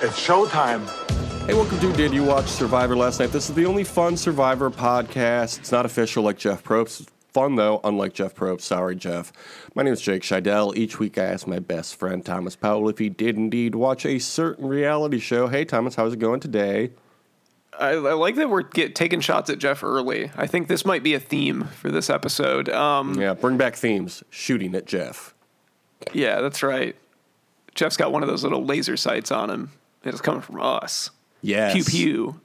It's showtime. Hey, welcome to Did You Watch Survivor Last Night? This is the only fun Survivor podcast. It's not official like Jeff Probst. It's fun though, unlike Jeff Probst. Sorry, Jeff. My name is Jake Scheidel. Each week I ask my best friend Thomas Powell if he did indeed watch a certain reality show. Hey, Thomas, how's it going today? I, I like that we're get, taking shots at Jeff early. I think this might be a theme for this episode. Um, Yeah, bring back themes. Shooting at Jeff. yeah, that's right. Jeff's got one of those little laser sights on him. And It's coming from us. Yes. Pew pew.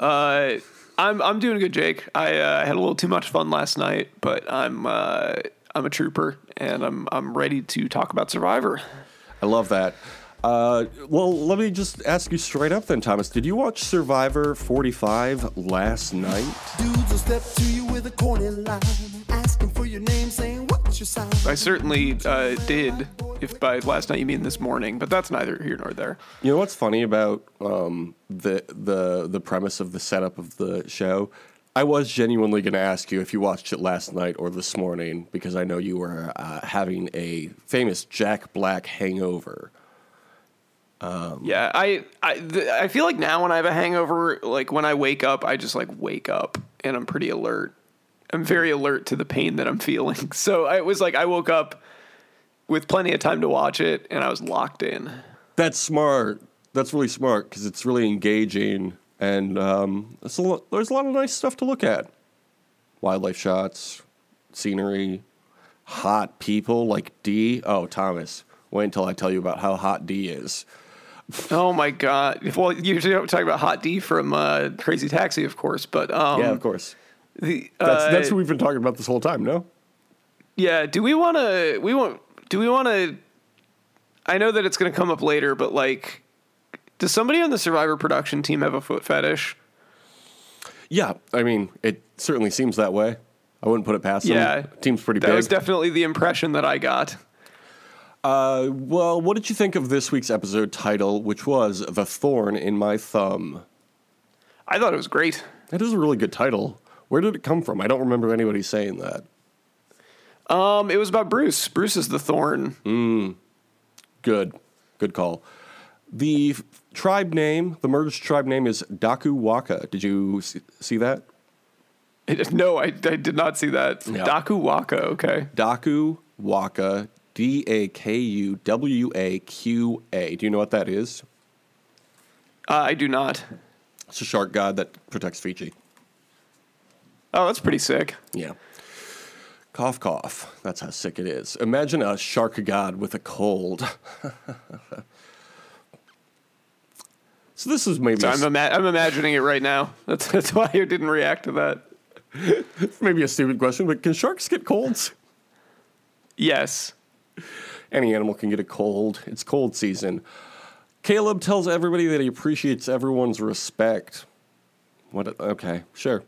Uh, I'm I'm doing good, Jake. I uh, had a little too much fun last night, but I'm uh, I'm a trooper and I'm I'm ready to talk about Survivor. I love that. Uh, well, let me just ask you straight up then, Thomas. Did you watch Survivor 45 last night? Dudes will step to you with a corny line, asking for your name, saying what's your sign. I certainly uh, did. If by last night you mean this morning, but that's neither here nor there. You know what's funny about um, the the the premise of the setup of the show? I was genuinely going to ask you if you watched it last night or this morning because I know you were uh, having a famous Jack Black hangover. Yeah, I I th- I feel like now when I have a hangover, like when I wake up, I just like wake up and I'm pretty alert. I'm very alert to the pain that I'm feeling. So I was like I woke up with plenty of time to watch it and I was locked in. That's smart. That's really smart because it's really engaging and um, it's a lo- there's a lot of nice stuff to look at. Wildlife shots, scenery, hot people like Dee. Oh, Thomas, wait until I tell you about how hot Dee is. Oh my god! Well, you're talking about Hot D from uh, Crazy Taxi, of course, but um, yeah, of course. The, That's uh, that's what we've been talking about this whole time. No. Yeah. Do we want to? We want. Do we want to? I know that it's going to come up later, but like, does somebody on the Survivor production team have a foot fetish? Yeah, I mean, it certainly seems that way. I wouldn't put it past Yeah. them. Team's pretty That big. was definitely the impression that I got. uh, well, what did you think of this week's episode title, which was "The Thorn in My Thumb"? I thought it was great. That is a really good title. Where did it come from? I don't remember anybody saying that. Um, it was about Bruce. Bruce is the thorn. Good, good call. The f- tribe name, the merged tribe name, is Dakuwaqa. Did you see that? No, I, I did not see that. Yeah. Daku Waka. Okay. Daku Waka, D A K U W A Q A. Do you know what that is? Uh, I do not. It's a shark god that protects Fiji. Oh, that's pretty sick. Yeah. Cough, cough. That's how sick it is. Imagine a shark god with a cold. so this is maybe So I'm, ima- I'm imagining it right now. That's that's why I didn't react to that. maybe a stupid question, but can sharks get colds? Yes. Any animal can get a cold. It's cold season. Kaleb tells everybody that he appreciates everyone's respect. What? Okay, sure.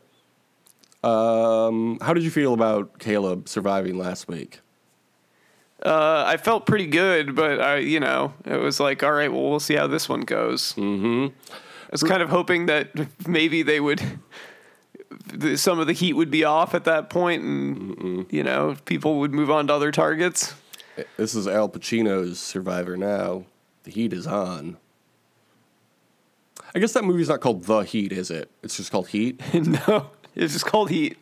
Um, how did you feel about Kaleb surviving last week? Uh, I felt pretty good, but I, you know, it was like, all right, well, we'll see how this one goes. Mm-hmm. I was kind of hoping that maybe they would, some of the heat would be off at that point, and you know, people would move on to other targets. This is Al Pacino's Survivor now. The heat is on. I guess that movie's not called The Heat, is it? It's just called Heat. no, it's just called heat.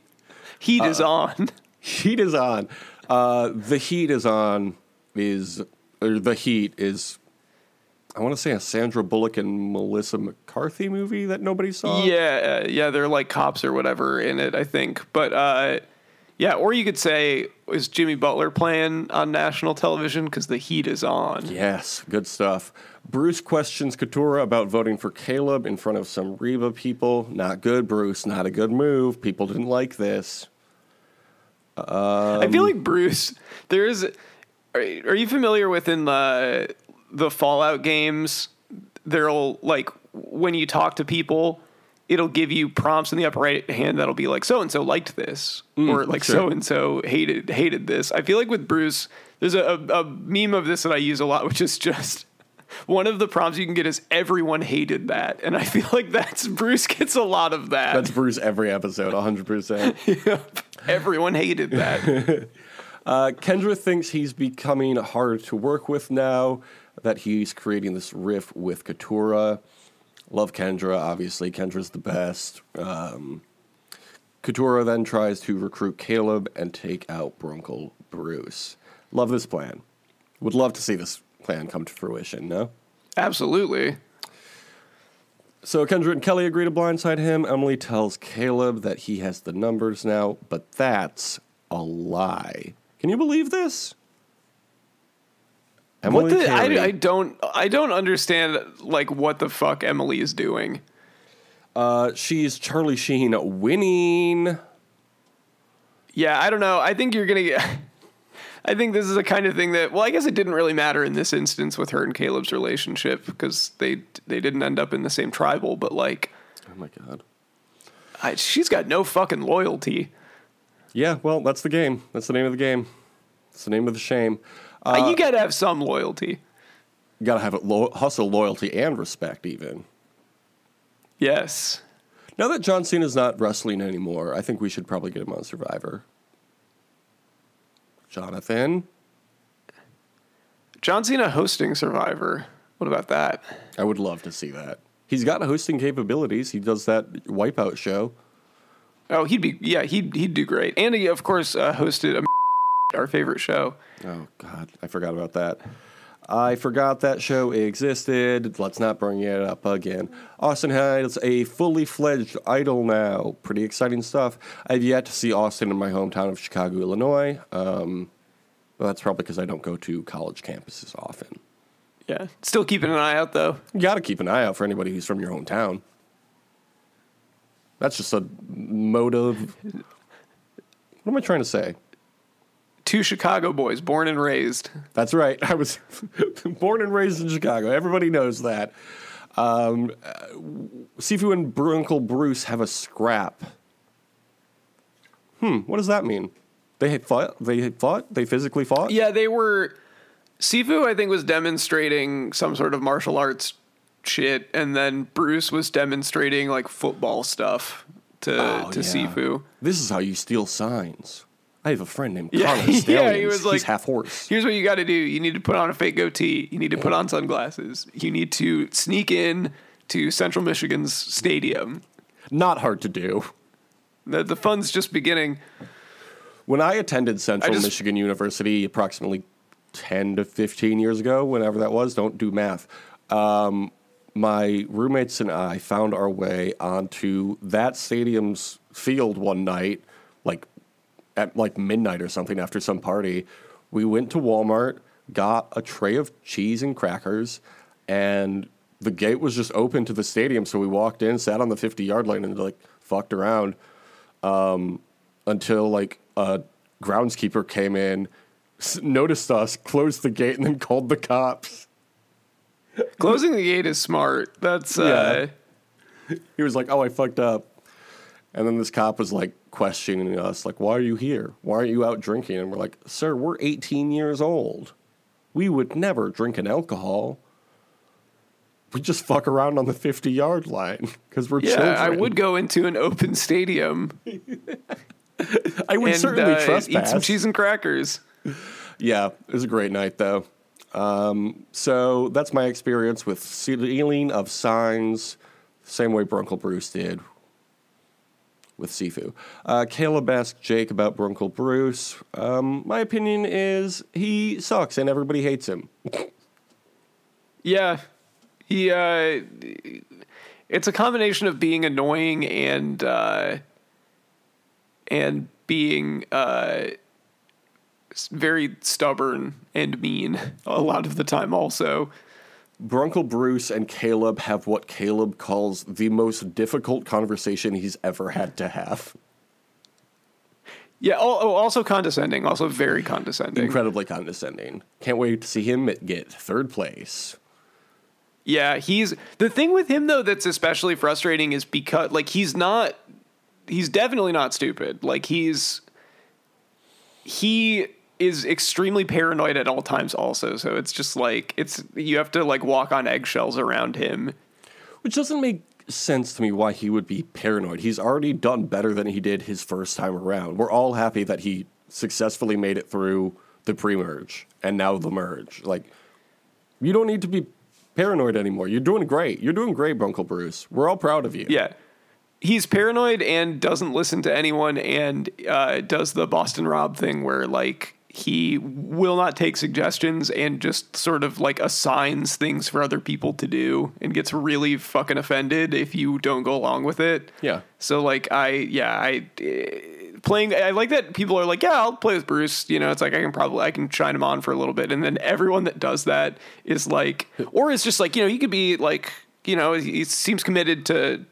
Heat is on. Heat is on. Uh, the Heat is on is or The Heat is I want to say a Sandra Bullock and Melissa McCarthy movie that nobody saw. Yeah, uh, yeah, they're like cops or whatever in it, I think. But uh, yeah, or you could say, is Jimmy Butler playing on national television because the heat is on? Yes, good stuff. Bruce questions Katurah about voting for Kaleb in front of some Reba people. Not good, Bruce. Not a good move. People didn't like this. I feel like Bruce. There is. Are, are you familiar with in the the Fallout games? There'll like when you talk to people, it'll give you prompts in the upper right hand that'll be like so and so liked this mm, or like so and so hated hated this. I feel like with Bruce, there's a, a, a meme of this that I use a lot, which is just one of the prompts you can get is everyone hated that, and I feel like that's Bruce gets a lot of that. That's Bruce every episode, 100%. everyone hated that. Uh, Kendra thinks he's becoming harder to work with now that he's creating this riff with Katurah. Love Kendra, obviously. Kendra's the best. Um, Katurah then tries to recruit Kaleb and take out Brunkle Bruce. Love this plan. Would love to see this plan come to fruition, no? Absolutely. So Kendra and Kellie agree to blindside him. Emily tells Kaleb that he has the numbers now, but that's a lie. Can you believe this? What Emily the? I, I don't. I don't understand. Like what the fuck Emily is doing. uh, she's Charlie Sheen winning. Yeah, I don't know. I think you're gonna get. I think this is the kind of thing that. Well, I guess it didn't really matter in this instance with her and Kaleb's relationship because they they didn't end up in the same tribal. But like, Oh my god. I, she's got no fucking loyalty. Yeah, well, that's the game. That's the name of the game. It's the name of the shame. Uh, you gotta have some loyalty. You gotta have it lo- hustle, loyalty, and respect, even. Yes. Now that John Cena's not wrestling anymore, I think we should probably get him on Survivor. Jonathan? John Cena hosting Survivor. What about that? I would love to see that. He's got hosting capabilities. He does that Wipeout show. Oh, he'd be yeah, he'd he'd do great. And he of course uh, hosted a, our favorite show. Oh God, I forgot about that. I forgot that show existed. Let's not bring it up again. Austin has a fully fledged idol now. Pretty exciting stuff. I've yet to see Austin in my hometown of Chicago, Illinois. Um, well, that's probably because I don't go to college campuses often. Yeah. Still keeping an eye out though. You got to keep an eye out for anybody who's from your hometown. That's just a motive. What am I trying to say? Two Chicago boys, born and raised. That's right. I was born and raised in Chicago. Everybody knows that. Um, uh, Sifu and Uncle Bruce have a scrap. Hmm. What does that mean? They had fought. They had fought. They physically fought. Yeah, they were. Sifu, I think, was demonstrating some sort of martial arts shit, and then Bruce was demonstrating like football stuff to Oh, to yeah. Sifu. This is how you steal signs. I have a friend named Yeah, Connor yeah, Stallions. he was like- He's half horse. Here's what you got to do: you need to put on a fake goatee. You need to put on sunglasses. You need to sneak in to Central Michigan's stadium. Not hard to do. The the fun's just beginning. When I attended Central I just- Michigan University approximately 10 to 15 years ago, whenever that was, don't do math. Um, my roommates and I found our way onto that stadium's field one night, like at like midnight or something after some party. We went to Walmart, got a tray of cheese and crackers, and the gate was just open to the stadium. So we walked in, sat on the 50 yard line, and like fucked around until like a groundskeeper came in, s- noticed us, closed the gate, and then called the cops. Closing the gate is smart. That's uh, He was like, "Oh, I fucked up," and then this cop was like questioning us, like, "Why are you here? Why aren't you out drinking?" And we're like, "Sir, we're 18 years old. We would never drink an alcohol. We just fuck around on the 50 yard line because we're yeah. children." I would go into an open stadium I would and certainly uh, trespass. eat some cheese and crackers. Yeah, it was a great night though. Um, so that's my experience with sealing of signs, same way Brunkle Bruce did with Sifu. Uh, Kaleb asked Jake about Brunkle Bruce. Um, my opinion is he sucks and everybody hates him. Yeah, he. Uh, it's a combination of being annoying and uh, and being uh, very stubborn and mean a lot of the time. Also, Brunkle Bruce and Kaleb have what Kaleb calls the most difficult conversation he's ever had to have. yeah. Oh, also condescending. Also very condescending. Incredibly condescending. Can't wait to see him get third place. Yeah, he's the thing with him though that's especially frustrating is because like he's not he's definitely not stupid. Like he's he is extremely paranoid at all times also. So it's just like it's you have to like walk on eggshells around him. Which doesn't make sense to me why he would be paranoid. He's already done better than he did his first time around. We're all happy that he successfully made it through the pre-merge and now the merge. Like, you don't need to be paranoid anymore. You're doing great. You're doing great, Uncle Bruce. We're all proud of you. Yeah. He's paranoid and doesn't listen to anyone and uh, does the Boston Rob thing where, like, he will not take suggestions and just sort of like assigns things for other people to do and gets really fucking offended if you don't go along with it. Yeah. So like I yeah I eh, playing I like that people are like yeah I'll play with Bruce you know it's like I can probably I can shine him on for a little bit and then everyone that does that is like or it's just like you know he could be like you know he seems committed to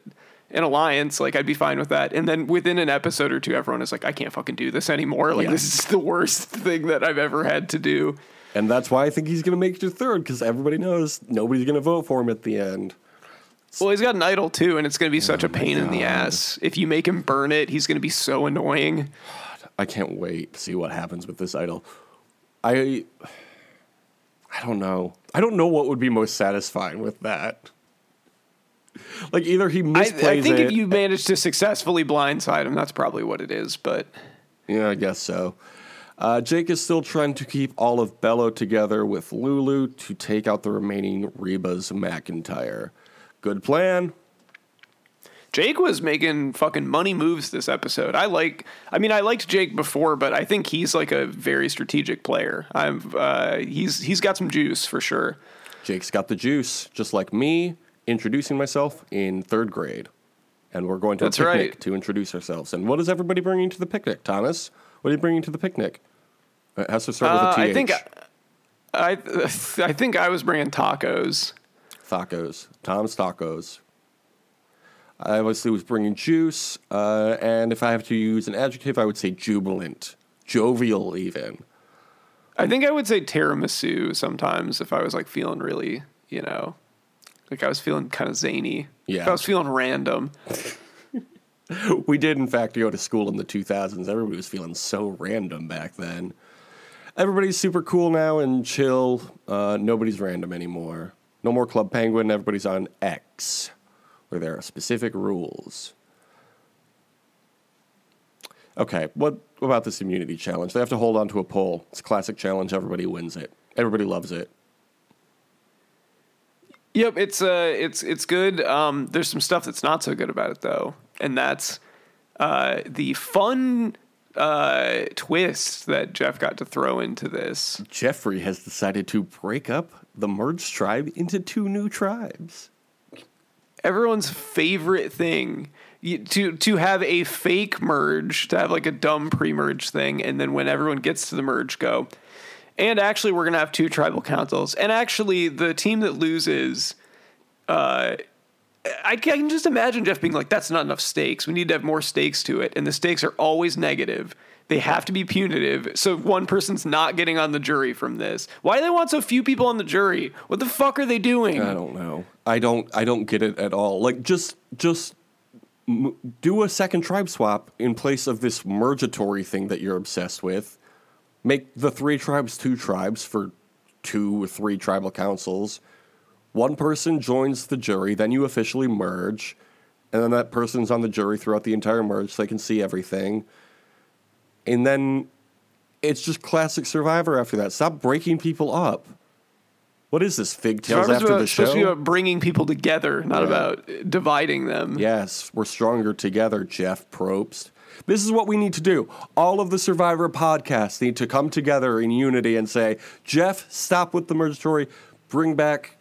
an alliance like I'd be fine with that and then within an episode or two everyone is like I can't fucking do this anymore like Yeah. this is the worst thing that I've ever had to do. And that's why I think he's going to make it to third because everybody knows nobody's going to vote for him at the end. Well, he's got an idol too, and it's going to be oh such a pain in the ass. If you make him burn it, he's going to be so annoying. I can't wait to see what happens with this idol. I I don't know. I don't know what would be most satisfying with that. Like either he I, misplays I think it. if you manage to successfully blindside him, that's probably what it is. But Yeah, I guess so. Uh, Jake is still trying to keep all of Belo together with Lulu to take out the remaining Rebas McIntyre. Good plan. Jake was making fucking money moves this episode. I like. I mean, I liked Jake before, but I think he's like a very strategic player. I'm. Uh, he's he's got some juice for sure. Jake's got the juice, just like me introducing myself in third grade. And we're going to That's a picnic right. to introduce ourselves. And what is everybody bringing to the picnic, Thomas? What are you bringing to the picnic? It has to start with Uh, a TH. I think. I I think I was bringing tacos. Tacos. Tom's Tacos. I obviously was bringing juice, uh, and if I have to use an adjective, I would say jubilant, jovial, even. I think I would say tiramisu sometimes if I was like feeling really, you know, like I was feeling kind of zany. Yeah. I was feeling random. We did, in fact, go to school in the 2000s. Everybody was feeling so random back then. Everybody's super cool now and chill. Uh, nobody's random anymore. No more Club Penguin. Everybody's on X, where there are specific rules. Okay, what about this immunity challenge? They have to hold on to a pole. It's a classic challenge. Everybody wins it. Everybody loves it. Yep, it's uh it's it's good. Um there's some stuff that's not so good about it though. And that's uh the fun uh twist that Jeff got to throw into this. Jeffrey has decided to break up the merged tribe into two new tribes. everyone's favorite thing you, to to have a fake merge, to have like a dumb pre-merge thing, and then when everyone gets to the merge, go. And actually, we're gonna have two tribal councils. And actually, the team that loses, uh, I, can just imagine Jeff being like, "That's not enough stakes. We need to have more stakes to it." And the stakes are always negative. They have to be punitive. So one person's not getting on the jury from this. Why do they want so few people on the jury? What the fuck are they doing? I don't know. I don't. I don't get it at all. Like just just do a second tribe swap in place of this mergatory thing that you're obsessed with. Make the three tribes two tribes for two or three tribal councils. One person joins the jury, then you officially merge, and then that person's on the jury throughout the entire merge so they can see everything. And then it's just classic Survivor after that. Stop breaking people up. What is this, fig tales Survivor's after about- the supposed to be about bringing people together, not Yeah. about dividing them. Yes, we're stronger together, Jeff Probst. This is what we need to do. All of the Survivor podcasts need to come together in unity and say, Jeff, stop with the mergatory, bring back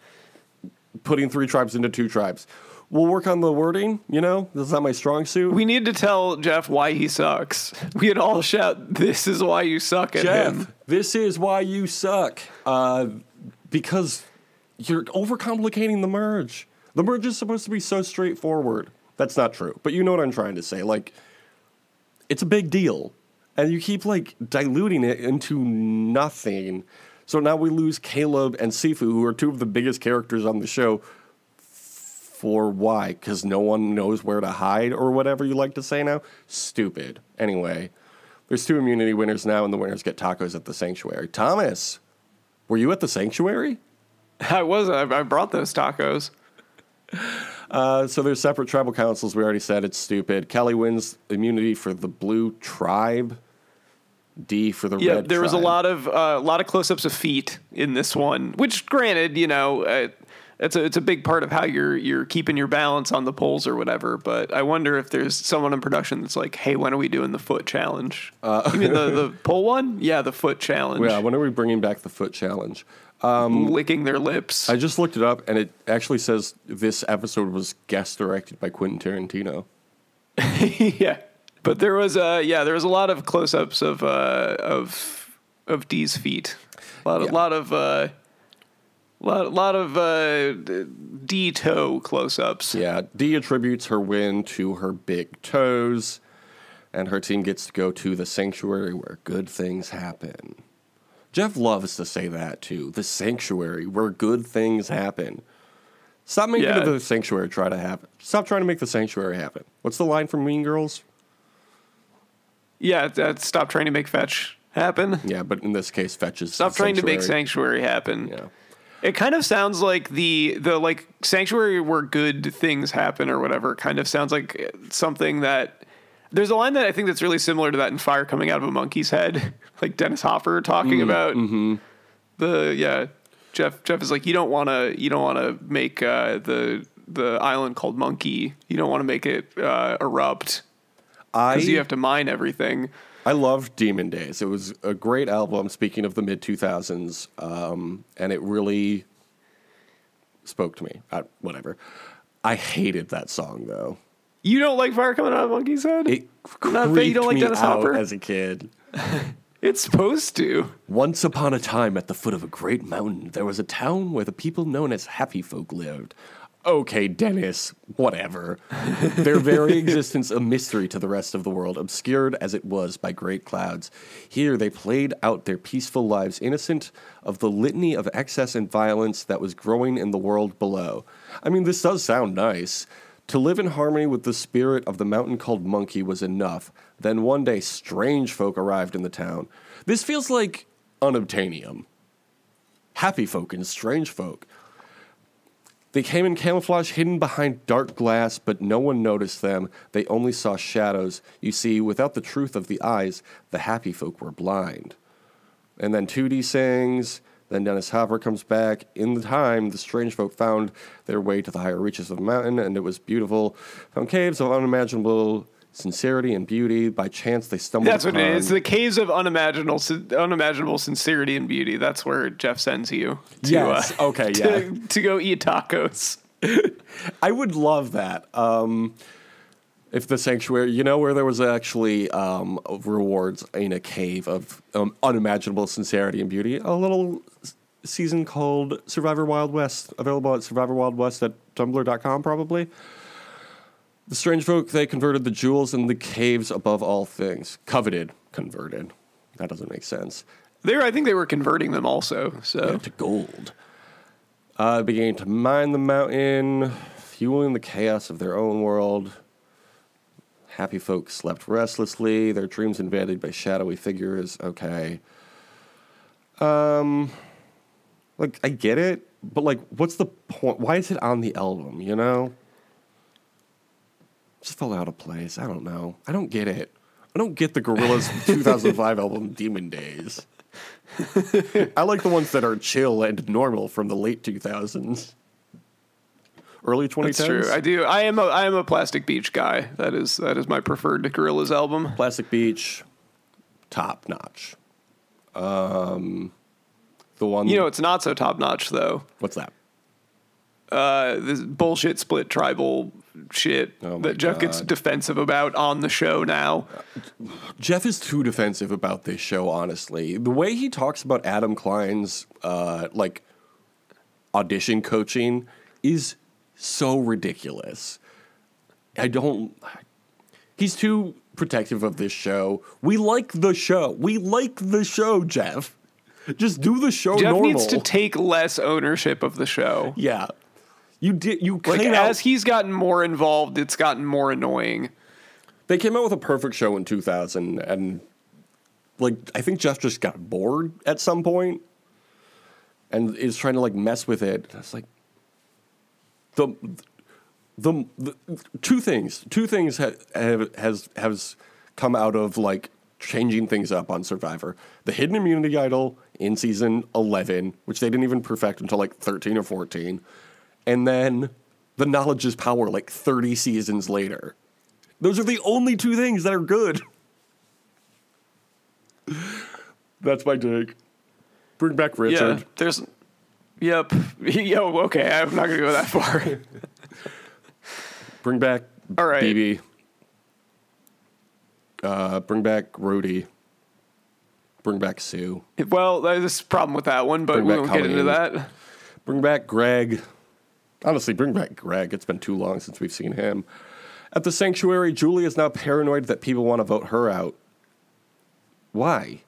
putting three tribes into two tribes. We'll work on the wording, you know? This is not my strong suit. We need to tell Jeff why he sucks. We would all shout, "This is why you suck at Jeff, him." this is why you suck. Uh, because you're overcomplicating the merge. The merge is supposed to be so straightforward. That's not true. But you know what I'm trying to say. Like, it's a big deal. And you keep like diluting it into nothing. So now we lose Kaleb and Sifu, who are two of the biggest characters on the show. For why? Because no one knows where to hide or whatever you like to say now? Stupid. Anyway, there's two immunity winners now, and the winners get tacos at the sanctuary. Thomas, were you at the sanctuary? I was. I, I brought those tacos. Uh, so there's separate tribal councils. We already said it's stupid. Kellie wins immunity for the blue tribe. Dee for the Yeah, red. there was a lot of uh, a lot of close-ups of feet in this one, which, granted, you know, uh, it's a it's a big part of how you're you're keeping your balance on the poles or whatever. But I wonder if there's someone in production that's like, "Hey, when are we doing the foot challenge?" Uh, you mean the the pole one? Yeah, the foot challenge. Yeah, when are we bringing back the foot challenge? Licking their lips. I just looked it up, and it actually says this episode was guest directed by Quentin Tarantino. yeah, but there was a yeah there was a lot of close-ups of uh of of Dee's feet. A lot of Yeah. lot of uh lot lot of uh D toe close-ups. Yeah, Dee attributes her win to her big toes, and her team gets to go to the sanctuary where good things happen. Jeff loves to say that too. The sanctuary where good things happen. Stop making Yeah. the sanctuary try to happen. Stop trying to make the sanctuary happen. What's the line from Mean Girls? Yeah, that stop trying to make fetch happen. Yeah, but in this case, fetches. Stop trying to make sanctuary happen. Yeah. It kind of sounds like the the like sanctuary where good things happen or whatever. Kind of sounds like something that there's a line that I think that's really similar to that in Fire Coming Out of a Monkey's Head, like Dennis Hopper talking about the yeah. Jeff Jeff is like you don't want to you don't want to make uh, the the island called Monkey. You don't want to make it uh, erupt I because you have to mine everything. I loved Demon Days. It was a great album. Speaking of the mid two thousands, um, and it really spoke to me. I, whatever. I hated that song though. You don't like Fire Coming Out of a Monkey's Head? It Not that you don't like Dennis Hopper? as a kid. it's supposed to. Once upon a time, at the foot of a great mountain, there was a town where the people known as happy folk lived. Okay, Dennis, whatever. Their very existence a mystery to the rest of the world, obscured as it was by great clouds. Here they played out their peaceful lives, innocent of the litany of excess and violence that was growing in the world below. I mean, this does sound nice. To live in harmony with the spirit of the mountain called Monkey was enough. Then one day, strange folk arrived in the town. This feels like unobtainium. Happy folk and strange folk. They came in camouflage, hidden behind dark glass, but no one noticed them. They only saw shadows. You see, without the truth of the eyes, the happy folk were blind. And then 2D sings. Then Dennis Hopper comes back. In the time, the strange folk found their way to the higher reaches of the mountain, and it was beautiful. Found caves of unimaginable sincerity and beauty. By chance, they stumbled That's what it is. The caves of unimaginable, unimaginable sincerity and beauty. That's where Jeff sends you. To, Yes. uh, Okay, to, yeah. To go eat tacos. I would love that. Um, if the sanctuary, you know, where there was actually um, rewards in a cave of um, unimaginable sincerity and beauty, a little season called Survivor Wild West, available at Survivor Wild West at tumblr.com, probably. The strange folk, they converted the jewels in the caves above all things. Coveted, converted. That doesn't make sense. There, I think they were converting them also. So to gold. Uh, beginning to mine the mountain, fueling the chaos of their own world. Happy folk slept restlessly, their dreams invaded by shadowy figures. Okay. Um, like I get it, but like, what's the point? Why is it on the album? You know, just fell out of place. I don't know. I don't get it. I don't get the Gorillaz 2005 album Demon Days. I like the ones that are chill and normal from the late 2000s. Early 2010s. that's true. I do. I am a I am a Plastic Beach guy. That is that is my preferred Gorillaz album. Plastic Beach, top notch. Um, the one. You know, it's not so top notch though. what's that? Uh, this bullshit split tribal shit Oh that Jeff gets defensive about on the show now. Jeff is too defensive about this show. Honestly, the way he talks about Adam Klein's uh, like audition coaching is so ridiculous. I don't. He's too protective of this show. We like the show. We like the show, Jeff. Just do the show Jeff normal. needs to take less ownership of the show. yeah, you did. You Like came out- as he's gotten more involved, it's gotten more annoying. They came out with a perfect show in 2000, and like I think Jeff just got bored at some point, and is trying to like mess with it. It's like the the, the two things. Two things ha, have has has come out of like changing things up on Survivor. The hidden immunity idol in season 11, which they didn't even perfect until like 13 or 14. And then the knowledge is power like 30 seasons later. Those are the only two things that are good. That's my take. Bring back Richard. Yeah, there's. Yep. Yo, okay. I'm not gonna go that far. Bring back All right. BB. Uh, bring back Rudy. Bring back Sue. well, there's a problem with that one, but Bring we back won't get into Colleen. that. Bring back Greg. Honestly, bring back Greg. It's been too long since we've seen him. At the sanctuary, Julie is now paranoid that people want to vote her out. Why?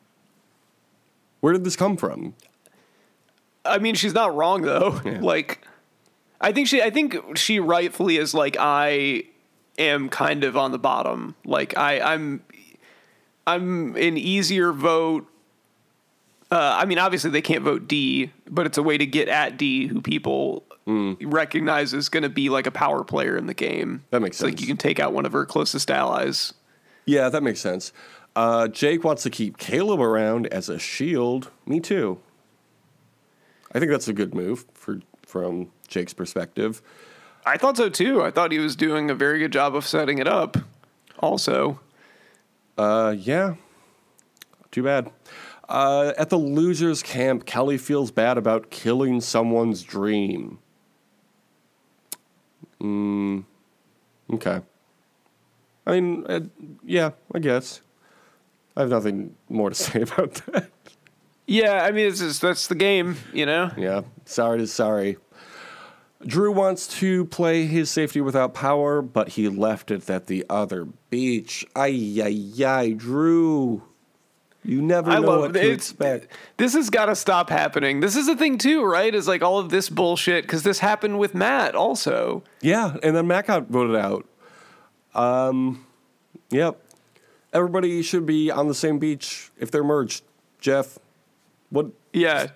Where did this come from? I mean, she's not wrong though. Yeah. Like, I think she, I think she rightfully is like, I am kind of on the bottom. Like, I, I'm, I'm an easier vote. Uh, I mean, obviously they can't vote Dee, but it's a way to get at Dee, who people recognize is going to be like a power player in the game. That makes It's Like you can take out one of her closest allies. Yeah, that makes sense. Uh, Jake wants to keep Kaleb around as a shield. Me too. I think that's a good move for from Jake's perspective. I thought so too. I thought he was doing a very good job of setting it up. Also, Uh, yeah. Too bad. Uh, at the losers camp, Kellie feels bad about killing someone's dream. Mm, okay. I mean, uh, yeah, I guess. I have nothing more to say about that. Yeah. I mean, it's just, that's the game, you know. Yeah, sorry to sorry. Drew wants to play his safety without power, but he left it at the other beach. Ay, ay, ay, Drew. You never I know love what to it's- expect. This has got to stop happening. This is the thing too, right? Is like all of this bullshit because this happened with Matt also. Yeah, and then Matt got voted out. Um, yep. Everybody should be on the same beach if they're merged. Jeff, what Yeah,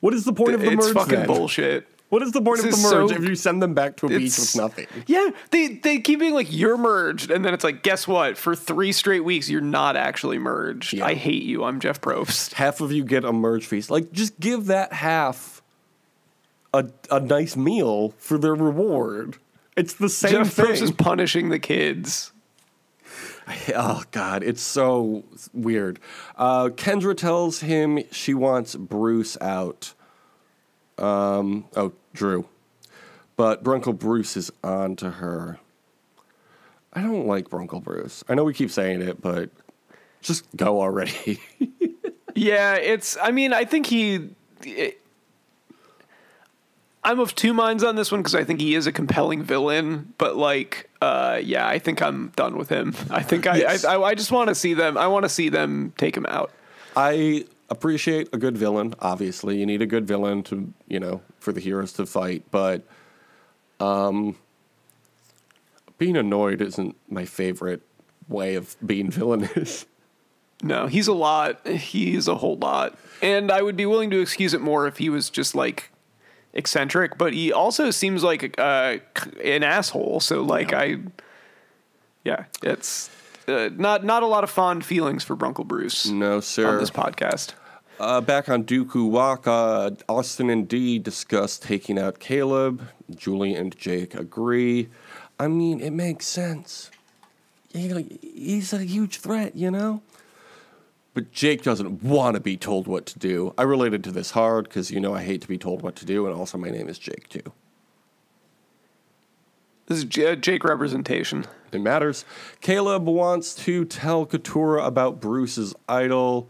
what is the point of the it's merge fucking then? bullshit. What is the point of the merge so- if you send them back to a beach It's- with nothing? Yeah, they they keep being like you're merged, and then it's like, guess what? For three straight weeks, you're not actually merged. Yeah. I hate you. I'm Jeff Probst. half of you get a merge feast. Like, just give that half a a nice meal for their reward. It's the same thing. Jeff thing. Probst is punishing the kids. oh God, it's so weird. Uh, Kendra tells him she wants Bruce out. Um, oh, Drew, but Brunkle Bruce is on to her. I don't like Brunkle Bruce. I know we keep saying it, but just go already. Yeah, it's. I mean, I think he. it- I'm of two minds on this one because I think he is a compelling villain, but like, uh, yeah, I think I'm done with him. I think I, Yes. I, I, I just want to see them. I want to see them take him out. I appreciate a good villain. Obviously, you need a good villain to, you know, for the heroes to fight. But um, being annoyed isn't my favorite way of being villainous. No, he's a lot. He's a whole lot, and I would be willing to excuse it more if he was just like eccentric. But he also seems like uh, an asshole. So like I, yeah, it's uh, not not a lot of fond feelings for Brunkle Bruce no, sir, on this podcast. Uh, back on Dakuwaqa, Austin and Dee discuss taking out Kaleb. Julie and Jake agree. I mean, it makes sense. He- He's a huge threat, you know? But Jake doesn't want to be told what to do. I related to this hard because, you know, I hate to be told what to do, and also my name is Jake, too. This is J- uh, Jake representation. It matters. Kaleb wants to tell Katurah about Bruce's idol.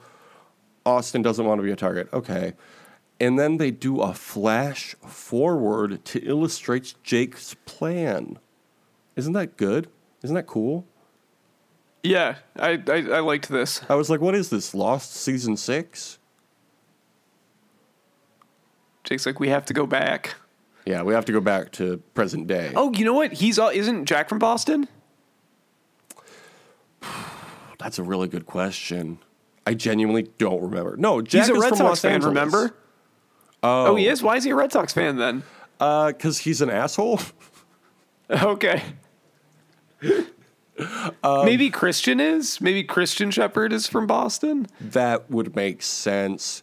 Austin doesn't want to be a target. Okay. And then they do a flash forward to illustrate Jake's plan. Isn't that good? Isn't that cool? Yeah, I, I I liked this. I was like, what is this? Lost season six? Jake's like, we have to go back. Yeah, we have to go back to present day. Oh, you know what? He's uh, isn't Jack from Boston? That's a really good question. I genuinely don't remember. No, Jack He's a is Red from Sox Los fan. Remember? Oh, Oh, he is. Why is he a Red Sox fan then? Uh, because he's an asshole. Okay. Maybe Christian is. Maybe Christian Shephard is from Boston. That would make sense.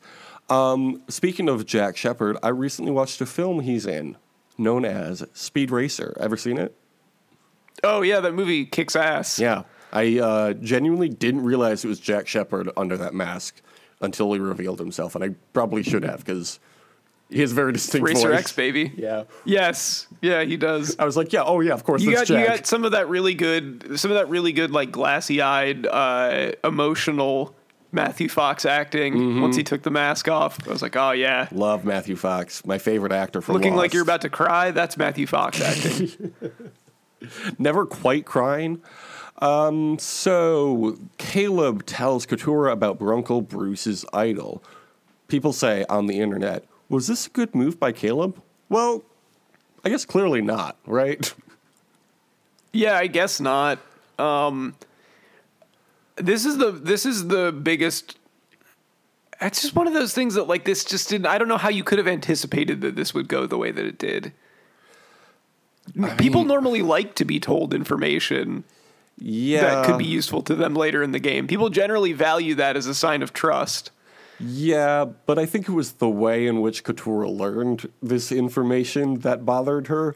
Um, speaking of Jack Shephard, I recently watched a film he's in known as Speed Racer. Ever seen it? Oh yeah, that movie kicks ass. Yeah. I uh, genuinely didn't realize it was Jack Shephard under that mask until he revealed himself, and I probably should have because he has a very distinct Racer voice. X baby. Yeah. Yes. Yeah, he does. I was like, yeah, oh yeah, of course You that's got you got some of that really good some of that really good like glassy eyed, uh, emotional Matthew Fox acting Mm-hmm. once he took the mask off. I was like, oh yeah. Love Matthew Fox, my favorite actor from Looking like you're about to cry, that's Matthew Fox acting. never quite crying. Um, so Kaleb tells Katurah about Brunkle Bruce's idol. People say on the internet, was this a good move by Kaleb? Well, I guess clearly not, right? Yeah, I guess not. Um, this is the this is the biggest. It's just one of those things that like this just didn't. I don't know how you could have anticipated that this would go the way that it did. People normally like to be told information Yeah. that could be useful to them later in the game. People generally value that as a sign of trust. Yeah, but I think it was the way in which Katurah learned this information that bothered her.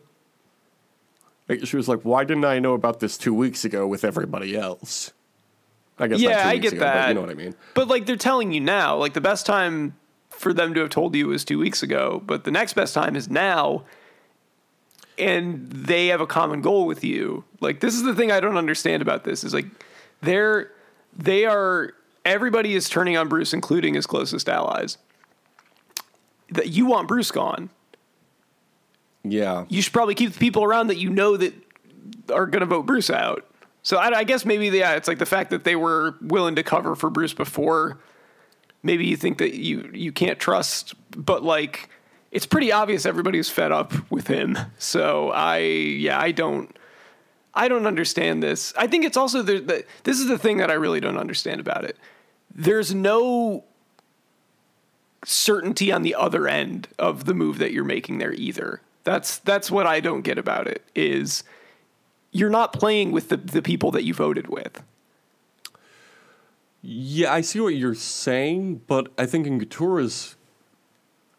She was like, "Why didn't I know about this two weeks ago with everybody else?" I guess Yeah, I get ago, that. you know what I mean. But like they're telling you now, like the best time for them to have told you was two weeks ago, but the next best time is now. And they have a common goal with you. Like this is the thing I don't understand about this is like they're they are everybody is turning on Bruce, including his closest allies. That you want Bruce gone. Yeah, You should probably keep the people around that you know that are going to vote Bruce out. So I, I guess maybe yeah, it's like the fact that they were willing to cover for Bruce before. Maybe you think that you you can't trust, but like it's pretty obvious everybody's fed up with him. So I yeah I don't I don't understand this. I think it's also the, the this is the thing that I really don't understand about it. There's no certainty on the other end of the move that you're making there either. That's that's what I don't get about it is you're not playing with the, the people that you voted with. yeah, I see what you're saying, but I think in Katurah's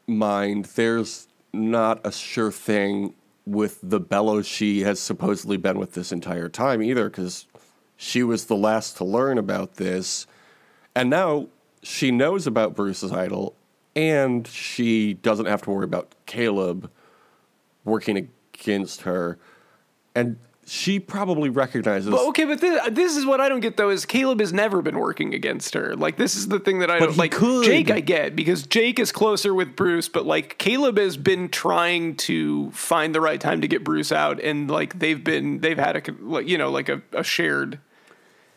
mind, there's not a sure thing with the Belos she has supposedly been with this entire time either, because she was the last to learn about this, and now she knows about Bruce's idol, and she doesn't have to worry about Kaleb working against her, and she probably recognizes. But okay, but this, this is what I don't get though is Kaleb has never been working against her. Like this is the thing that I But don't like. could. Jake I get because Jake is closer with Bruce, but like Kaleb has been trying to find the right time to get Bruce out, and like they've been they've had a like you know like a, a shared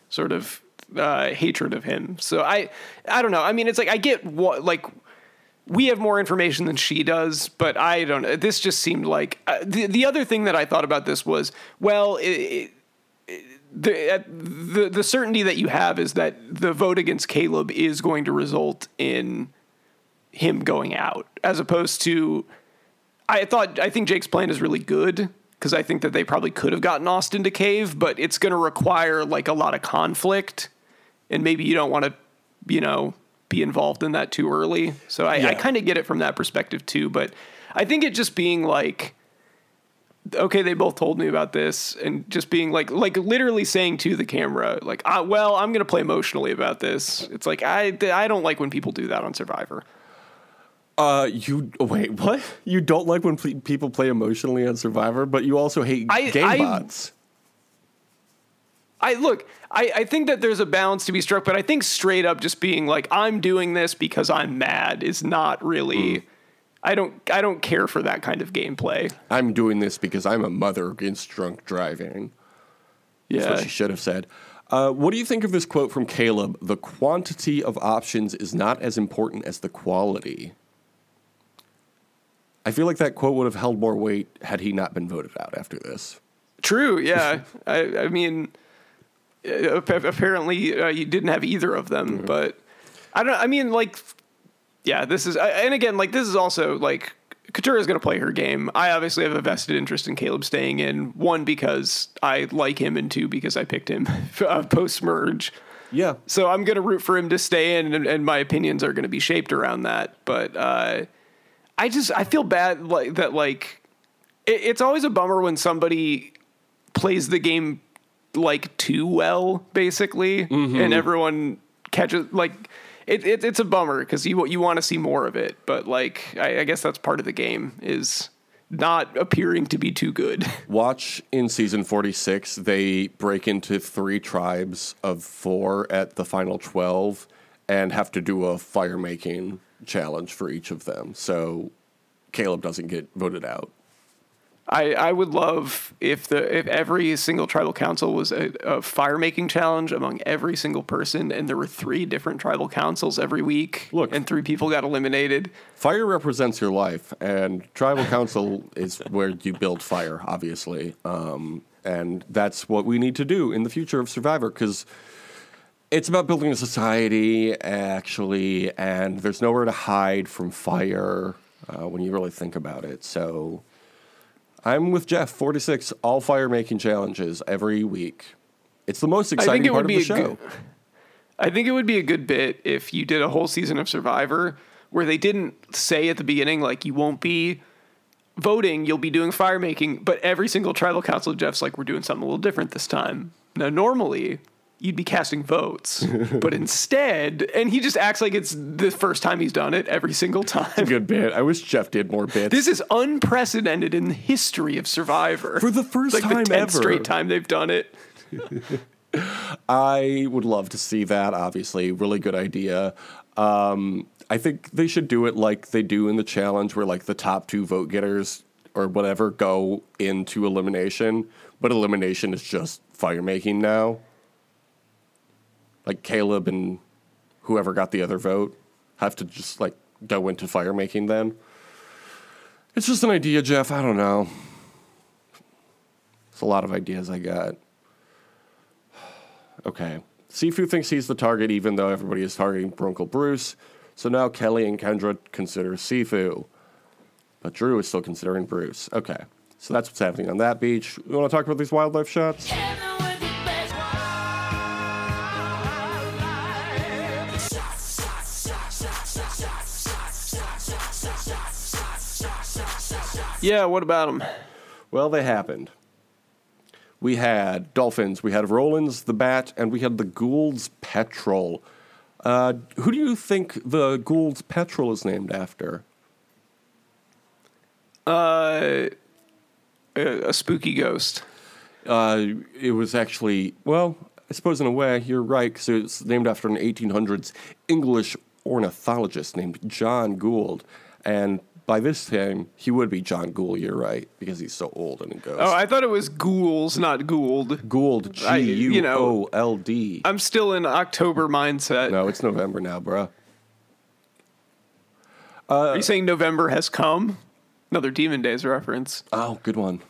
sort of uh, hatred of him. So I I don't know. I mean, it's like I get what like we have more information than she does, but I don't know. This just seemed like uh, the the other thing that I thought about this was well. It, it, the, uh, the the certainty that you have is that the vote against Kaleb is going to result in him going out, as opposed to I thought I think Jake's plan is really good because I think that they probably could have gotten Austin to cave, but it's going to require like a lot of conflict, and maybe you don't want to, you know, be involved in that too early. So I, I kind of get it from that perspective too, but I think it just being like okay, they both told me about this, and just being like, like literally saying to the camera, like, ah, well, I'm gonna play emotionally about this. It's like I, I don't like when people do that on Survivor. Uh, you wait. What? You don't like when pe- people play emotionally on Survivor, but you also hate I- game I- bots. I look, I, I think that there's a balance to be struck, but I think straight up just being like, I'm doing this because I'm mad is not really. I don't I don't care for that kind of gameplay. I'm doing this because I'm a mother against drunk driving. That's Yeah. what she should have said. Uh, what do you think of this quote from Kaleb? The quantity of options is not as important as the quality. I feel like that quote would have held more weight had he not been voted out after this. True. Yeah. I, I mean, apparently uh, you didn't have either of them, but I don't. I mean, like, yeah. This is, and again, like, this is also like Katurah is going to play her game. I obviously have a vested interest in Kaleb staying in. One because I like him, and two because I picked him uh, post merge. Yeah. So I'm going to root for him to stay in, and, and my opinions are going to be shaped around that. But uh, I just I feel bad like that. Like it, it's always a bummer when somebody plays the game like too well, basically, and mm-hmm. everyone catches like. It, it, it's a bummer because you you want to see more of it, but like I, I guess that's part of the game is not appearing to be too good. Watch in season 46, they break into three tribes of four at the final 12 and have to do a fire making challenge for each of them. So Kaleb doesn't get voted out. I, I would love if the if every single tribal council was a, a fire making challenge among every single person, and there were three different tribal councils every week, Look. and three people got eliminated. Fire represents your life, and tribal council is where you build fire, obviously. Um, and that's what we need to do in the future of Survivor because it's about building a society, actually, and there's nowhere to hide from fire uh, when you really think about it. So I'm with Jeff, 46, all fire making challenges every week. It's the most exciting part of the show. good. I think it would be a good bit if you did a whole season of Survivor where they didn't say at the beginning like you won't be voting, you'll be doing fire making, but every single tribal council, Jeff's like, we're doing something a little different this time. Now, normally you'd be casting votes, but instead, and he just acts like it's the first time he's done it every single time. Good bit. I wish Jeff did more bits. This is unprecedented in the history of Survivor. For the first like time the 10th ever. straight time they've done it. I would love to see that. Obviously, really good idea. Um, I think they should do it like they do in the challenge, where like the top two vote getters or whatever go into elimination, but elimination is just fire making now. Like Kaleb and whoever got the other vote have to just like go into fire making then. It's just an idea, Jeff. I don't know. It's a lot of ideas I got. Okay. Sifu thinks he's the target, even though everybody is targeting Bronco Bruce. So now Kellie and Kendra consider Sifu. But Drew is still considering Bruce. Okay. So that's what's happening on that beach. You want to talk about these wildlife shots? Yeah, what about them? Well, they happened. We had dolphins, we had Roland's the bat, and we had the Gould's petrel. Uh, who do you think the Gould's petrel is named after? Uh, a, a spooky ghost. Uh, it was actually, well, I suppose in a way you're right because it's named after an 1800s English ornithologist named John Gould, and by this time he would be John Gould. You're right because he's so old and a ghost. Oh, I thought it was ghouls, not Gould. Gould, G U O L D. I'm still in October mindset. No, it's November now, bruh. Are you saying November has come? Another Demon Days reference. Oh, good one.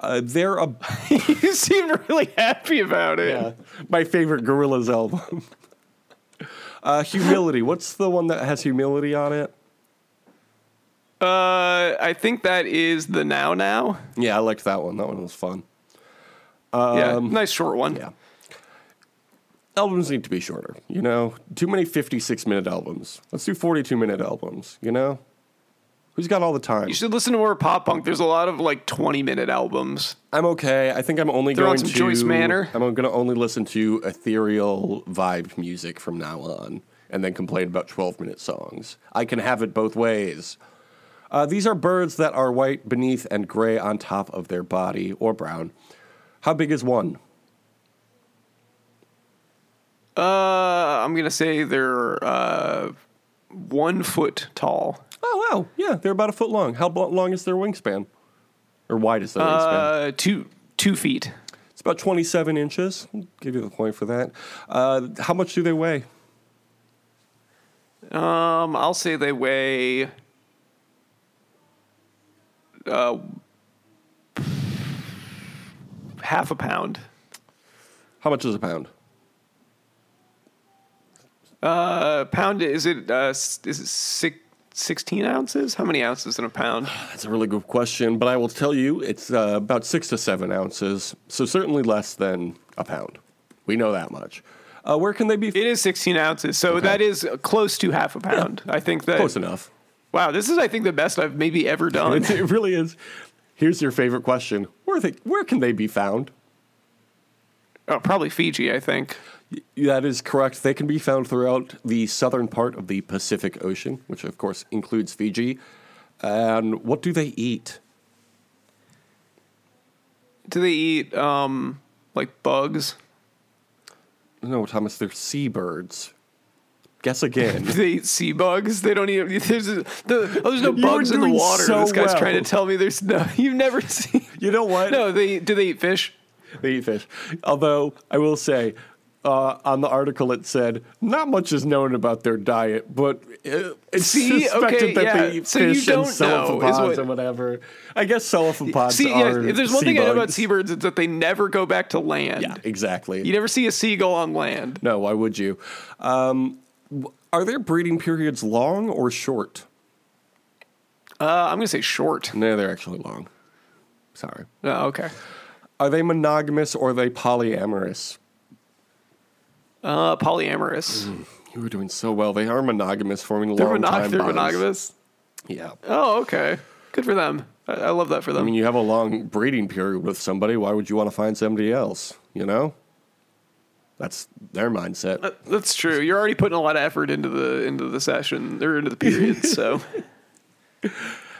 Uh, they're a you seem really happy about it. my favorite Gorillaz album. uh, humility. What's the one that has humility on it? Uh, I think that is the Now Now. Yeah, I liked that one. That one was fun. yeah, nice short one. Um, Yeah. Albums need to be shorter, you know? Too many 56 minute albums. Let's do 42 minute albums, you know? Who's got all the time? You should listen to more pop punk. There's a lot of like 20 minute albums. I'm okay. I think I'm only Throw going some to Joyce Manor. I'm going to only listen to ethereal vibe music from now on, and then complain about 12 minute songs. I can have it both ways. Uh, these are birds that are white beneath and gray on top of their body, or brown. How big is one? Uh, I'm gonna say they're uh, one foot tall. Oh wow, yeah, they're about a foot long. How long is their wingspan? Or wide is their wingspan? Uh, two two feet. It's about 27 inches. I'll give you the point for that. Uh, how much do they weigh? Um, I'll say they weigh. Uh, half a pound. How much is a pound? Uh, pound is it? Uh, is it six 16 ounces? How many ounces in a pound? That's a really good question, but I will tell you it's uh, about six to seven ounces, so certainly less than a pound. We know that much. Uh, where can they be? It is 16 ounces, so that is close to half a pound. I think that. Close enough. Wow, this is I think the best I've maybe ever done. it really is. Here's your favorite question: Where they, where can they be found? oh, probably Fiji, I think. That is correct. They can be found throughout the southern part of the Pacific Ocean, which of course includes Fiji. And what do they eat? Do they eat um like bugs? No, Thomas, they're seabirds. Guess again. They eat sea bugs? They don't eat. There's the, oh, there's no You bugs in the water. so this guy's well. trying to tell me there's no. You've never seen. you know what? No, they do they eat fish? They eat fish. Although I will say, uh, on the article it said not much is known about their diet, but uh, it's See? suspected Okay, that yeah. they eat So fish and cephalopods what- and whatever. I guess cephalopods See, yeah, are if there's one thing I know about seabirds, it's that they never go back to land. Yeah, exactly. You never see a seagull on land. no, why would you? Um, are their breeding periods long or short? Uh, I'm gonna say short. No, they're actually long. Sorry. Oh, okay. Are they monogamous or are they polyamorous? Uh, polyamorous. You were doing so well. They are monogamous, forming They're, long monog- time they're bonds. monogamous. Yeah. Oh, okay. Good for them. I, I love that for them. I mean, you have a long breeding period with somebody. Why would you want to find somebody else? You know, that's their mindset. Uh, That's true. You're already putting a lot of effort into the into the session or into the period. so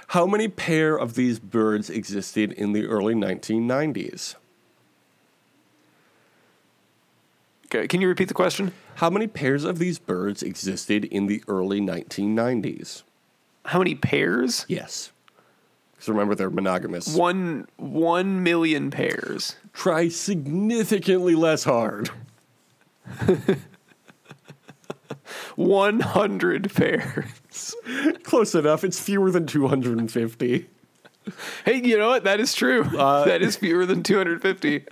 How many pair of these birds existed in the early 1990s? okay, can you repeat the question? How many pairs of these birds existed in the early 1990s? How many pairs? Yes. Because remember, they're monogamous. One one million pairs. Try significantly less hard. One hundred pairs. Close enough. It's fewer than 250. Hey, you know what? That is true. Uh, that is fewer than two hundred fifty.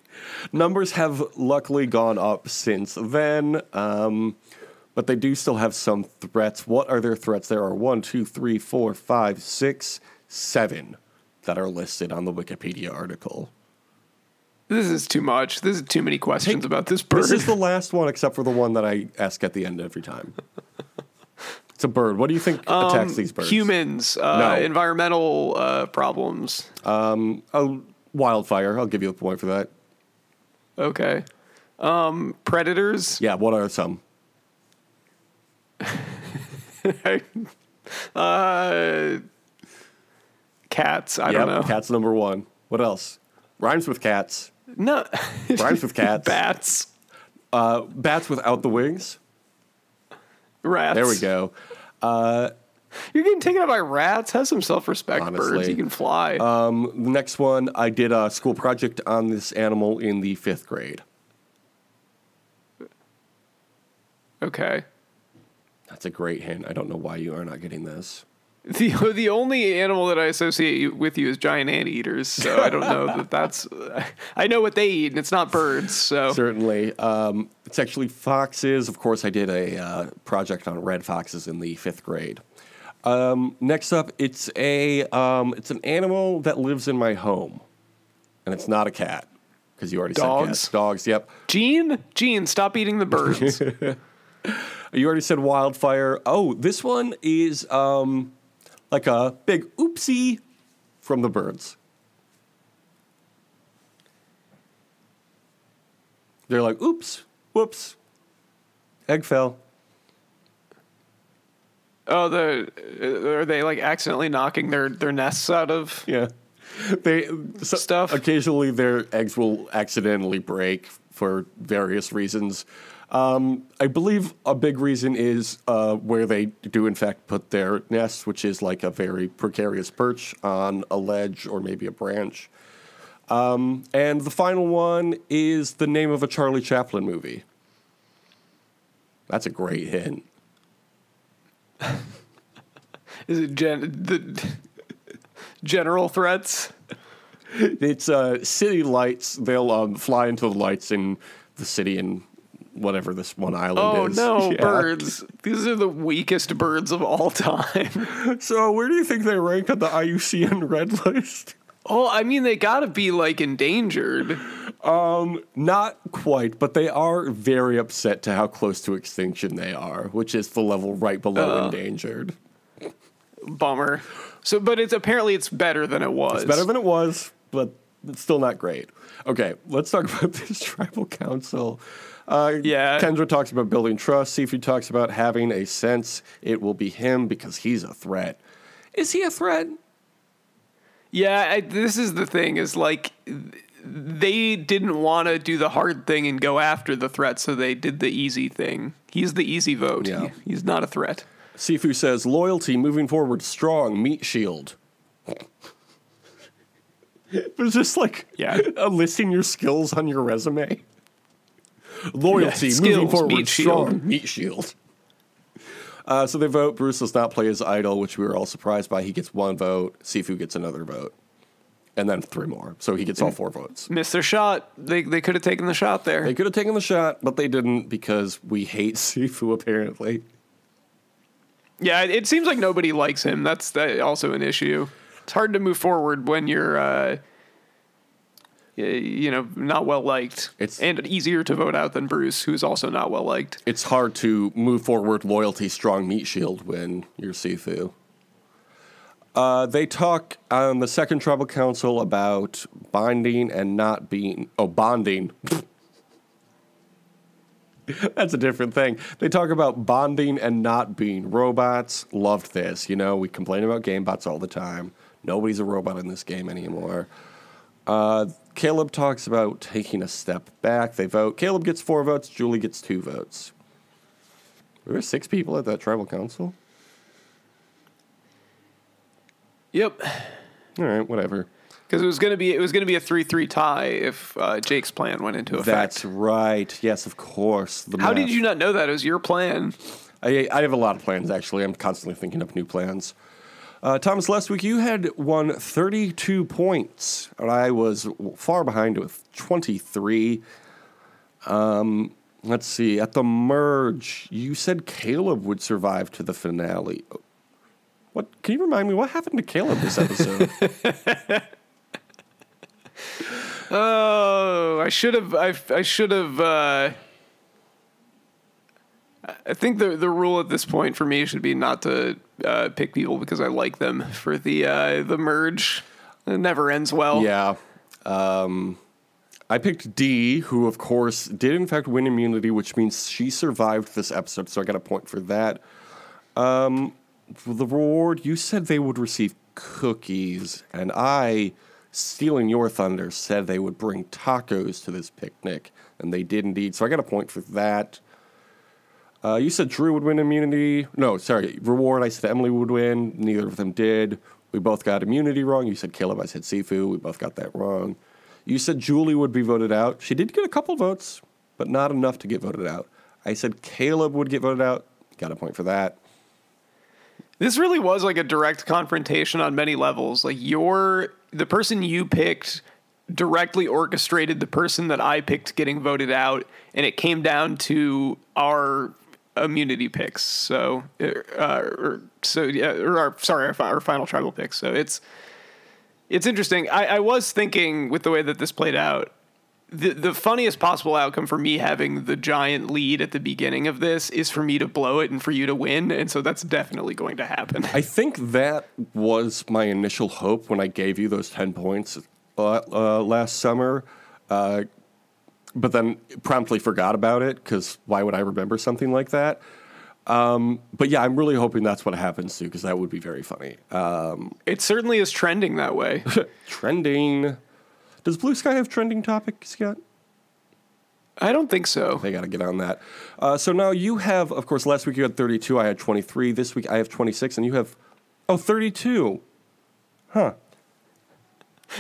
Numbers have luckily gone up since then, um, but they do still have some threats. What are their threats? There are one, two, three, four, five, six, seven that are listed on the Wikipedia article. This is too much. This is too many questions about this bird. This is the last one, except for the one that I ask at the end every time. It's a bird. What do you think attacks these birds? Humans, uh, No. environmental uh, problems. Oh, wildfire. I'll give you a point for that. Okay. Um, predators. Yeah. What are some? uh, cats. I Yep, don't know. Cat's number one. What else? Rhymes with cats. No. Rhymes with cats. Bats. Uh, bats without the wings. Rats. There we go. You're getting taken out by rats. Have some self-respect, birds. Honestly. You can fly. Um, the next one, I did a school project on this animal in the fifth grade. okay. That's a great hint. I don't know why you are not getting this. The the only animal that I associate with you is giant anteaters. So I don't know that that's. I know what they eat, and it's not birds. So Certainly. Um, it's actually foxes. Of course, I did a uh, project on red foxes in the fifth grade. Um, next up, it's a um, it's an animal that lives in my home, and it's not a cat because you already said Dogs? cats. Dogs. Yep. Gene, Gene, stop eating the birds. You already said wildfire. Oh, this one is um, like a big oopsie from the birds. They're like, oops, whoops, egg fell. oh, the uh, are they like accidentally knocking their their nests out of? Yeah. They so Stuff. Occasionally, their eggs will accidentally break for various reasons. Um, I believe a big reason is uh, where they do, in fact, put their nests, which is like a very precarious perch on a ledge or maybe a branch. Um, and the final one is the name of a Charlie Chaplin movie. That's a great hint. Is it gen the general threats? It's uh, city lights. They'll um, fly into the lights in the city and whatever this one island Oh is. no, Yeah. birds! These are the weakest birds of all time. So where do you think they rank on the IUCN red list? oh, I mean, they gotta be like endangered. Um, Not quite, but they are very upset to how close to extinction they are, which is the level right below Uh. endangered. Bummer. So, but it's apparently it's better than it was. It's better than it was, but it's still not great. Okay, let's talk about this tribal council. Uh, Yeah. Kendra talks about building trust. Sifu talks about having a sense it will be him because he's a threat. Is he a threat? Yeah, I, this is the thing is like they didn't want to do the hard thing and go after the threat, so they did the easy thing. He's the easy vote. Yeah. He- he's not a threat. Sifu says loyalty moving forward strong meat shield. it was just like Yeah. listing your skills on your resume. Loyalty Yeah, moving forward meat strong shield. meat shield. Uh, so they vote. Bruce does not play his idol, which we were all surprised by. He gets one vote. Sifu gets another vote, and then three more. So he gets all four votes. Missed their shot. They they could have taken the shot there. They could have taken the shot, but they didn't because we hate Sifu apparently. Yeah, it seems like nobody likes him. That's also an issue. It's hard to move forward when you're, uh, you know, not well liked. It's- and easier to vote out than Bruce, who's also not well liked. it's hard to move forward loyalty strong meat shield when you're Sifu. Uh, they talk on the second tribal council about binding and not being oh bonding. That's a different thing. They talk about bonding and not being robots. Loved this. You know, we complain about game bots all the time. Nobody's a robot in this game anymore. Uh, Kaleb talks about taking a step back. They vote. Kaleb gets four votes. Julie gets two votes. There were six people at that tribal council. Yep. All right, whatever. Because it was gonna be it was gonna be a three three tie if uh, Jake's plan went into effect. That's right. Yes, of course. The How did you not know that? It was your plan. I, I have a lot of plans, actually. I'm constantly thinking up new plans. Uh, Thomas, last week you had won 32 points, and I was far behind with 23. Um, let's see. At the merge, you said Kaleb would survive to the finale. What? Can you remind me what happened to Kaleb this episode? Oh, I should have. I, I should have. Uh, I think the the rule at this point for me should be not to uh, pick people because I like them for the uh, the merge. It never ends well. Yeah. Um, I picked Dee, who of course did in fact win immunity, which means she survived this episode, so I got a point for that. Um, for the reward, you said they would receive cookies, and I, stealing your thunder, said they would bring tacos to this picnic, and they did indeed. So I got a point for that. Uh, you said Drew would win immunity. No, sorry, reward. I said Emily would win. Neither of them did. We both got immunity wrong. You said Kaleb. I said Sifu. We both got that wrong. You said Julie would be voted out. She did get a couple votes, but not enough to get voted out. I said Kaleb would get voted out. Got a point for that. This really was like a direct confrontation on many levels. Like your the person you picked directly orchestrated the person that I picked getting voted out, and it came down to our immunity picks. So, uh, or, so yeah, or our, sorry, our, our final tribal picks. So it's it's interesting. I, I was thinking with the way that this played out, the the funniest possible outcome for me having the giant lead at the beginning of this is for me to blow it and for you to win, and so that's definitely going to happen. I think that was my initial hope when I gave you those 10 points uh, uh, last summer. But then promptly forgot about it because why would I remember something like that? Um, but yeah, I'm really hoping that's what happens too because that would be very funny. Uh, It certainly is trending that way. trending. Does Blue Sky have trending topics yet? I don't think so. They got to get on that. Uh, so now you have, of course, last week you had 32. I had 23. This week I have 26, and you have, oh, 32. Huh.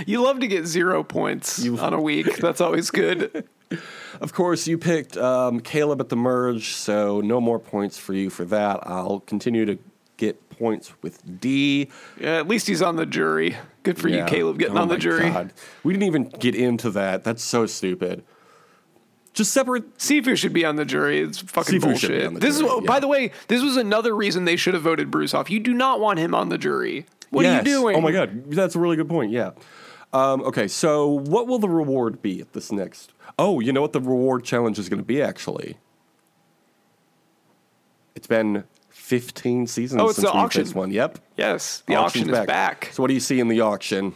You love to get zero points You- on a week. That's always good. Of course, you picked um, Kaleb at the merge, so no more points for you for that. I'll continue to get points with Dee. Yeah, at least he's on the jury. Good for Yeah. you, Kaleb, getting Oh on the jury. God. We didn't even get into that. That's so stupid. Just separate. Sifu should be on the jury. It's fucking Sifu bullshit. on the this jury, is, by the way, this was another reason they should have voted Bruce off. You do not want him on the jury. What Yes. are you doing? Oh my god, that's a really good point. Yeah. Um, okay, so what will the reward be at this next? Oh, you know what the reward challenge is going to be actually. It's been 15 seasons Oh, it's since the auction. faced one. Yep. Yes, the auction is back. So what do you see in the auction?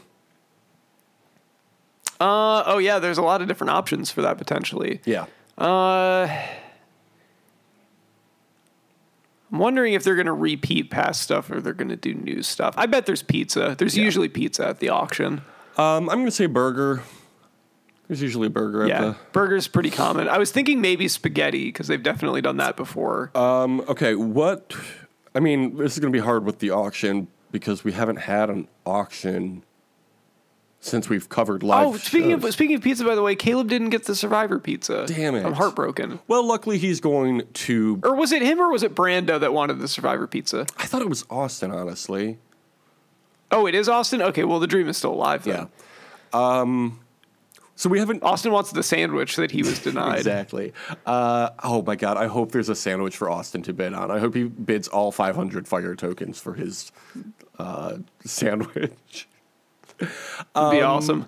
Uh, oh yeah, there's a lot of different options for that potentially. Yeah. Uh, I'm wondering if they're going to repeat past stuff or they're going to do new stuff. I bet there's pizza. There's Yeah. usually pizza at the auction. Um, I'm going to say burger. There's usually a burger at the. Yeah, burger's pretty common. I was thinking maybe spaghetti because they've definitely done that before. Um, okay, what? I mean, this is going to be hard with the auction because we haven't had an auction since we've covered live. oh, speaking shows. of speaking of pizza, by the way, Kaleb didn't get the Survivor pizza. Damn it. I'm heartbroken. Well, luckily he's going to. Or was it him or was it Brando that wanted the Survivor pizza? I thought it was Austin, honestly. Oh, it is Austin. Okay, well the dream is still alive then. Yeah. Um, so we haven't. Austin wants the sandwich that he was denied. Exactly. Uh, oh my god! I hope there's a sandwich for Austin to bid on. I hope he bids all 500 fire tokens for his uh, sandwich. That'd be Um, awesome.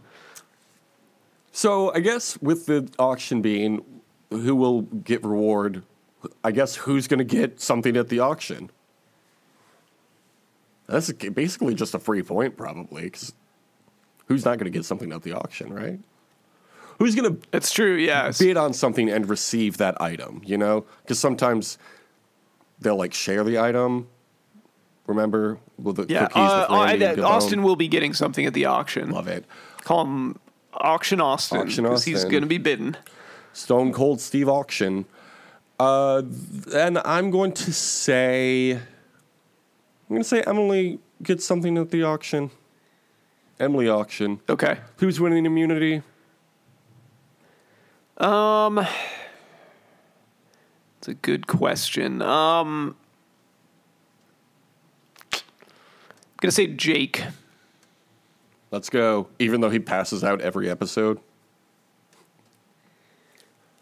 So I guess with the auction being, who will get reward? I guess who's going to get something at the auction? That's basically just a free point, probably. Because who's not going to get something at the auction, right? Who's going to It's true. Yes. bid on something and receive that item, you know? Because sometimes they'll like share the item. Remember? With the Yeah. cookies Uh, with uh, Austin will be getting something at the auction. Love it. Call him Auction Austin. Auction 'cause He's going to be bidding. Stone Cold Steve Auction. Uh, and I'm going to say, I'm going to say Emily gets something at the auction. Emily auction. Okay. Who's winning immunity? Um, it's a good question. Um, I'm gonna say Jake. Let's go. Even though he passes out every episode.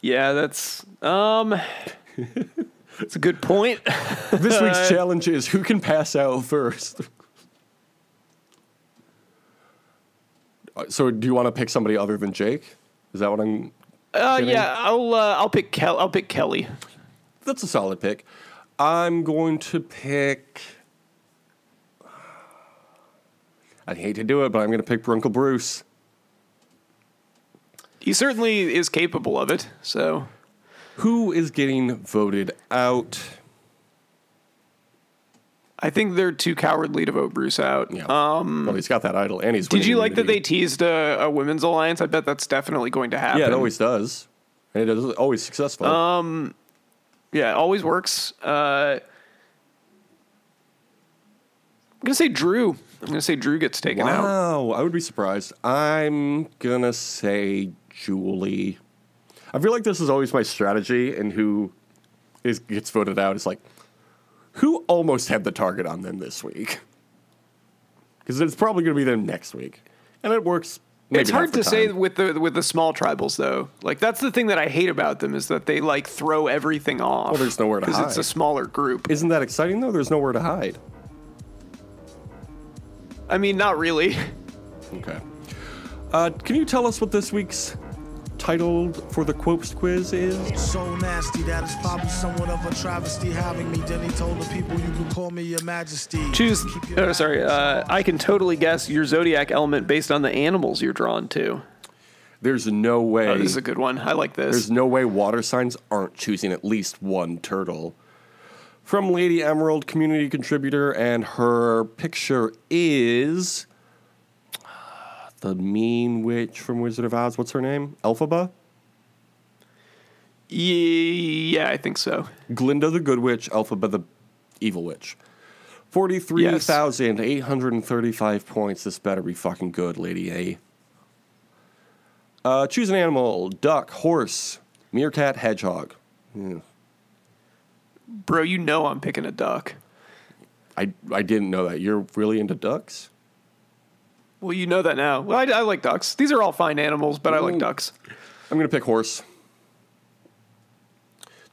Yeah, that's um, it's a good point. This week's challenge is who can pass out first. Uh, So, do you want to pick somebody other than Jake? Is that what I'm? Uh, yeah, I'll uh, I'll pick Kel- I'll pick Kellie. That's a solid pick. I'm going to pick. I hate to do it, but I'm going to pick Brunkle Bruce. He certainly is capable of it. So Who is getting voted out? I think they're too cowardly to vote Bruce out. Yeah. Um, well, he's got that idol, and he's. Did you like that they teased a, a women's alliance? I bet that's definitely going to happen. Yeah, it always does, and it is always successful. Um, Yeah, it always works. Uh, I'm gonna say Drew. I'm gonna say Drew gets taken out. Wow, I would be surprised. I'm gonna say Julie. I feel like this is always my strategy, and who is gets voted out is like, who almost had the target on them this week? Because it's probably gonna be them next week, and it works. It's hard to say with the with the small tribals though. Like that's the thing that I hate about them is that they like throw everything off. Well, there's nowhere to because it's a smaller group. Isn't that exciting though? There's nowhere to hide. I mean, not really. Okay. Uh, can you tell us what this week's title for the Quopes quiz is? So nasty that it's probably somewhat of a travesty having me. Then he told the people you can call me your majesty. Choose. Your- Oh, sorry. Uh, I can totally guess your zodiac element based on the animals you're drawn to. There's no way. Oh, this is a good one. I like this. There's no way water signs aren't choosing at least one turtle. From Lady Emerald, community contributor, and her picture is the mean witch from Wizard of Oz. What's her name? Elphaba? yeah, I think so. Glinda the good witch, Elphaba the evil witch. 43,835 points. This better be fucking good, Lady A. Uh, choose an animal duck, horse, meerkat, hedgehog. Bro, you know I'm picking a duck. I, I didn't know that. You're really into ducks? Well, you know that now. Well, I, I like ducks. These are all fine animals, but I like ducks. I'm going to pick horse.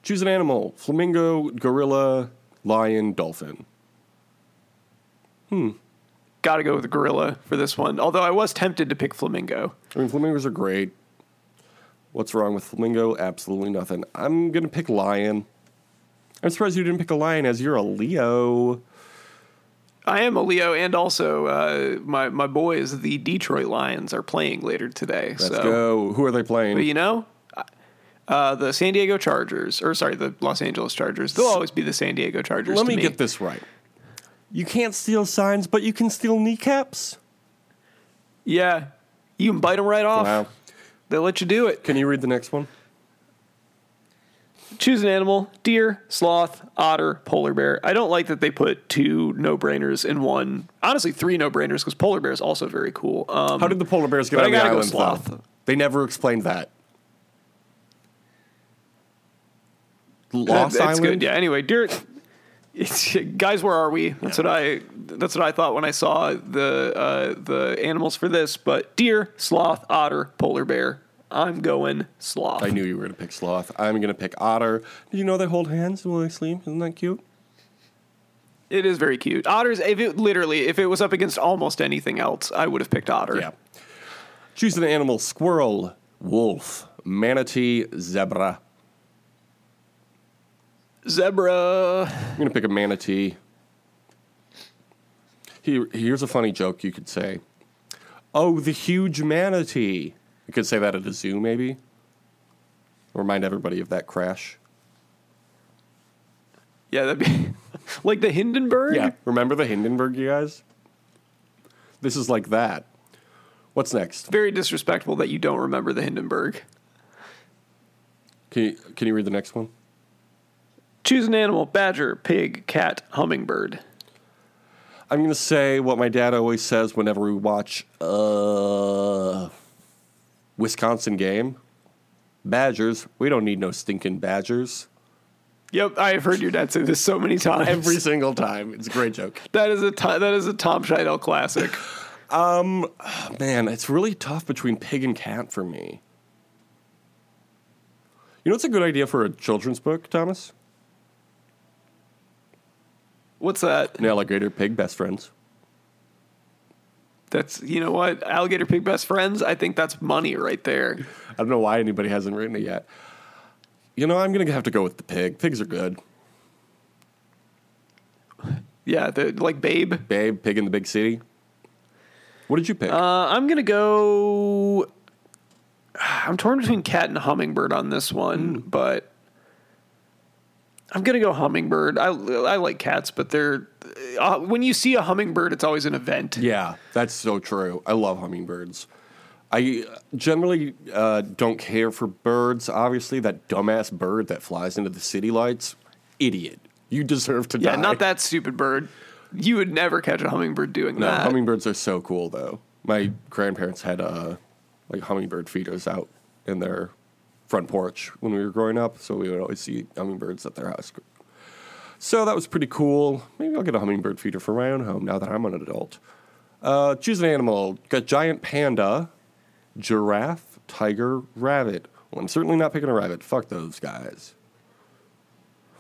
Choose an animal: flamingo, gorilla, lion, dolphin. Hmm. Got to go with gorilla for this one. Although I was tempted to pick flamingo. I mean, flamingos are great. What's wrong with flamingo? Absolutely nothing. I'm gonna pick lion. I'm surprised you didn't pick a lion, as you're a Leo. I am a Leo, and also uh, my my boys, the Detroit Lions, are playing later today. Let's so, go. Who are they playing? but you know, uh, the San Diego Chargers, or sorry, the Los Angeles Chargers. They'll always be the San Diego Chargers. Let to me, get this right. You can't steal signs, but you can steal kneecaps. Yeah, you can bite them right off. Wow. They'll let you do it. Can you read the next one? Choose an animal: deer, sloth, otter, polar bear. I don't like that they put two no-brainers in one. Honestly, three no-brainers because polar bear is also very cool. Um, How did the polar bears get on I the gotta go island? sloth. though? They never explained that. Lost that's Island. good. Yeah. Anyway, deer. Guys, where are we? That's what I. That's what I thought when I saw the uh, the animals for this. But deer, sloth, otter, polar bear. I'm going sloth. I knew you were going to pick sloth. I'm going to pick otter. Do you know they hold hands while they sleep? Isn't that cute? It is very cute. Otters. If it literally, if it was up against almost anything else, I would have picked otter. Yeah. Choose an animal: squirrel, wolf, manatee, zebra. Zebra. I'm going to pick a manatee. Here, here's a funny joke you could say. Oh, the huge manatee. You could say that at a zoo, maybe. Remind everybody of that crash. Yeah, that'd be like the Hindenburg. Yeah. Remember the Hindenburg, you guys? This is like that. What's next? Very disrespectful that you don't remember the Hindenburg. Can you, can you read the next one? Choose an animal: badger, pig, cat, hummingbird. I'm going to say what my dad always says whenever we watch uh, Wisconsin game. Badgers, we don't need no stinking badgers. Yep, I have heard your dad say this so many times. Every single time. It's a great joke. that is a to- that is a Tom Scheidel classic. um, Man, it's really tough between pig and cat for me. You know what's a good idea for a children's book, Thomas? What's that? An alligator pig best friends. That's you know what? Alligator pig best friends. I think that's money right there. I don't know why anybody hasn't written it yet. You know, I'm going to have to go with the pig. Pigs are good. Yeah, the, like Babe. Babe, pig in the big city. What did you pick? Uh, I'm gonna go. I'm torn between cat and hummingbird on this one, but I'm gonna go hummingbird. I I like cats, but they're uh, when you see a hummingbird, it's always an event. Yeah, that's so true. I love hummingbirds. I generally uh, don't care for birds. Obviously, that dumbass bird that flies into the city lights, idiot. You deserve to Yeah, die. not that stupid bird. You would never catch a hummingbird doing No, that. hummingbirds are so cool though. My grandparents had uh, like hummingbird feeders out in their front porch when we were growing up, so we would always see hummingbirds at their house. So that was pretty cool. Maybe I'll get a hummingbird feeder for my own home now that I'm an adult. Uh, choose an animal. Got giant panda, giraffe, tiger, rabbit. Well, I'm certainly not picking a rabbit. Fuck those guys.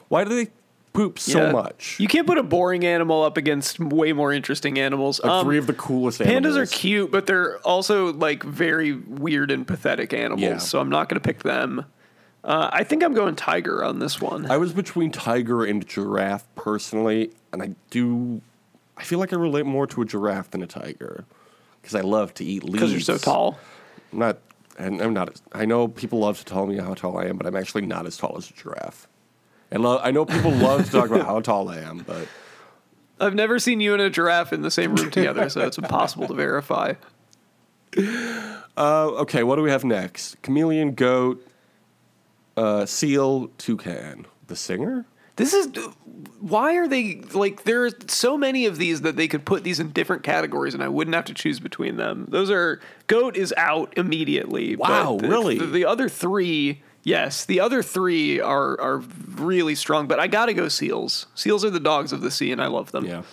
Why do they poop so Yeah. much? You can't put a boring animal up against way more interesting animals. like Um, three of the coolest Pandas animals. are cute, but they're also like very weird and pathetic animals. Yeah. So I'm not going to pick them. Uh, I think I'm going tiger on this one. I was between tiger and giraffe personally, and I do. I feel like I relate more to a giraffe than a tiger because I love to eat leaves. Because you're so tall. I'm not, and I'm not. I know people love to tell me how tall I am, but I'm actually not as tall as a giraffe. And lo- I know people love to talk about how tall I am, but I've never seen you and a giraffe in the same room together, so it's impossible to verify. uh, okay. What do we have next? Chameleon, goat, uh, seal, toucan. The singer. This is why are they like there are so many of these that they could put these in different categories and I wouldn't have to choose between them. Those are goat is out immediately. Wow, the, really? The, the other three, yes, the other three are are really strong. But I gotta go seals. Seals are the dogs of the sea, and I love them. Yeah.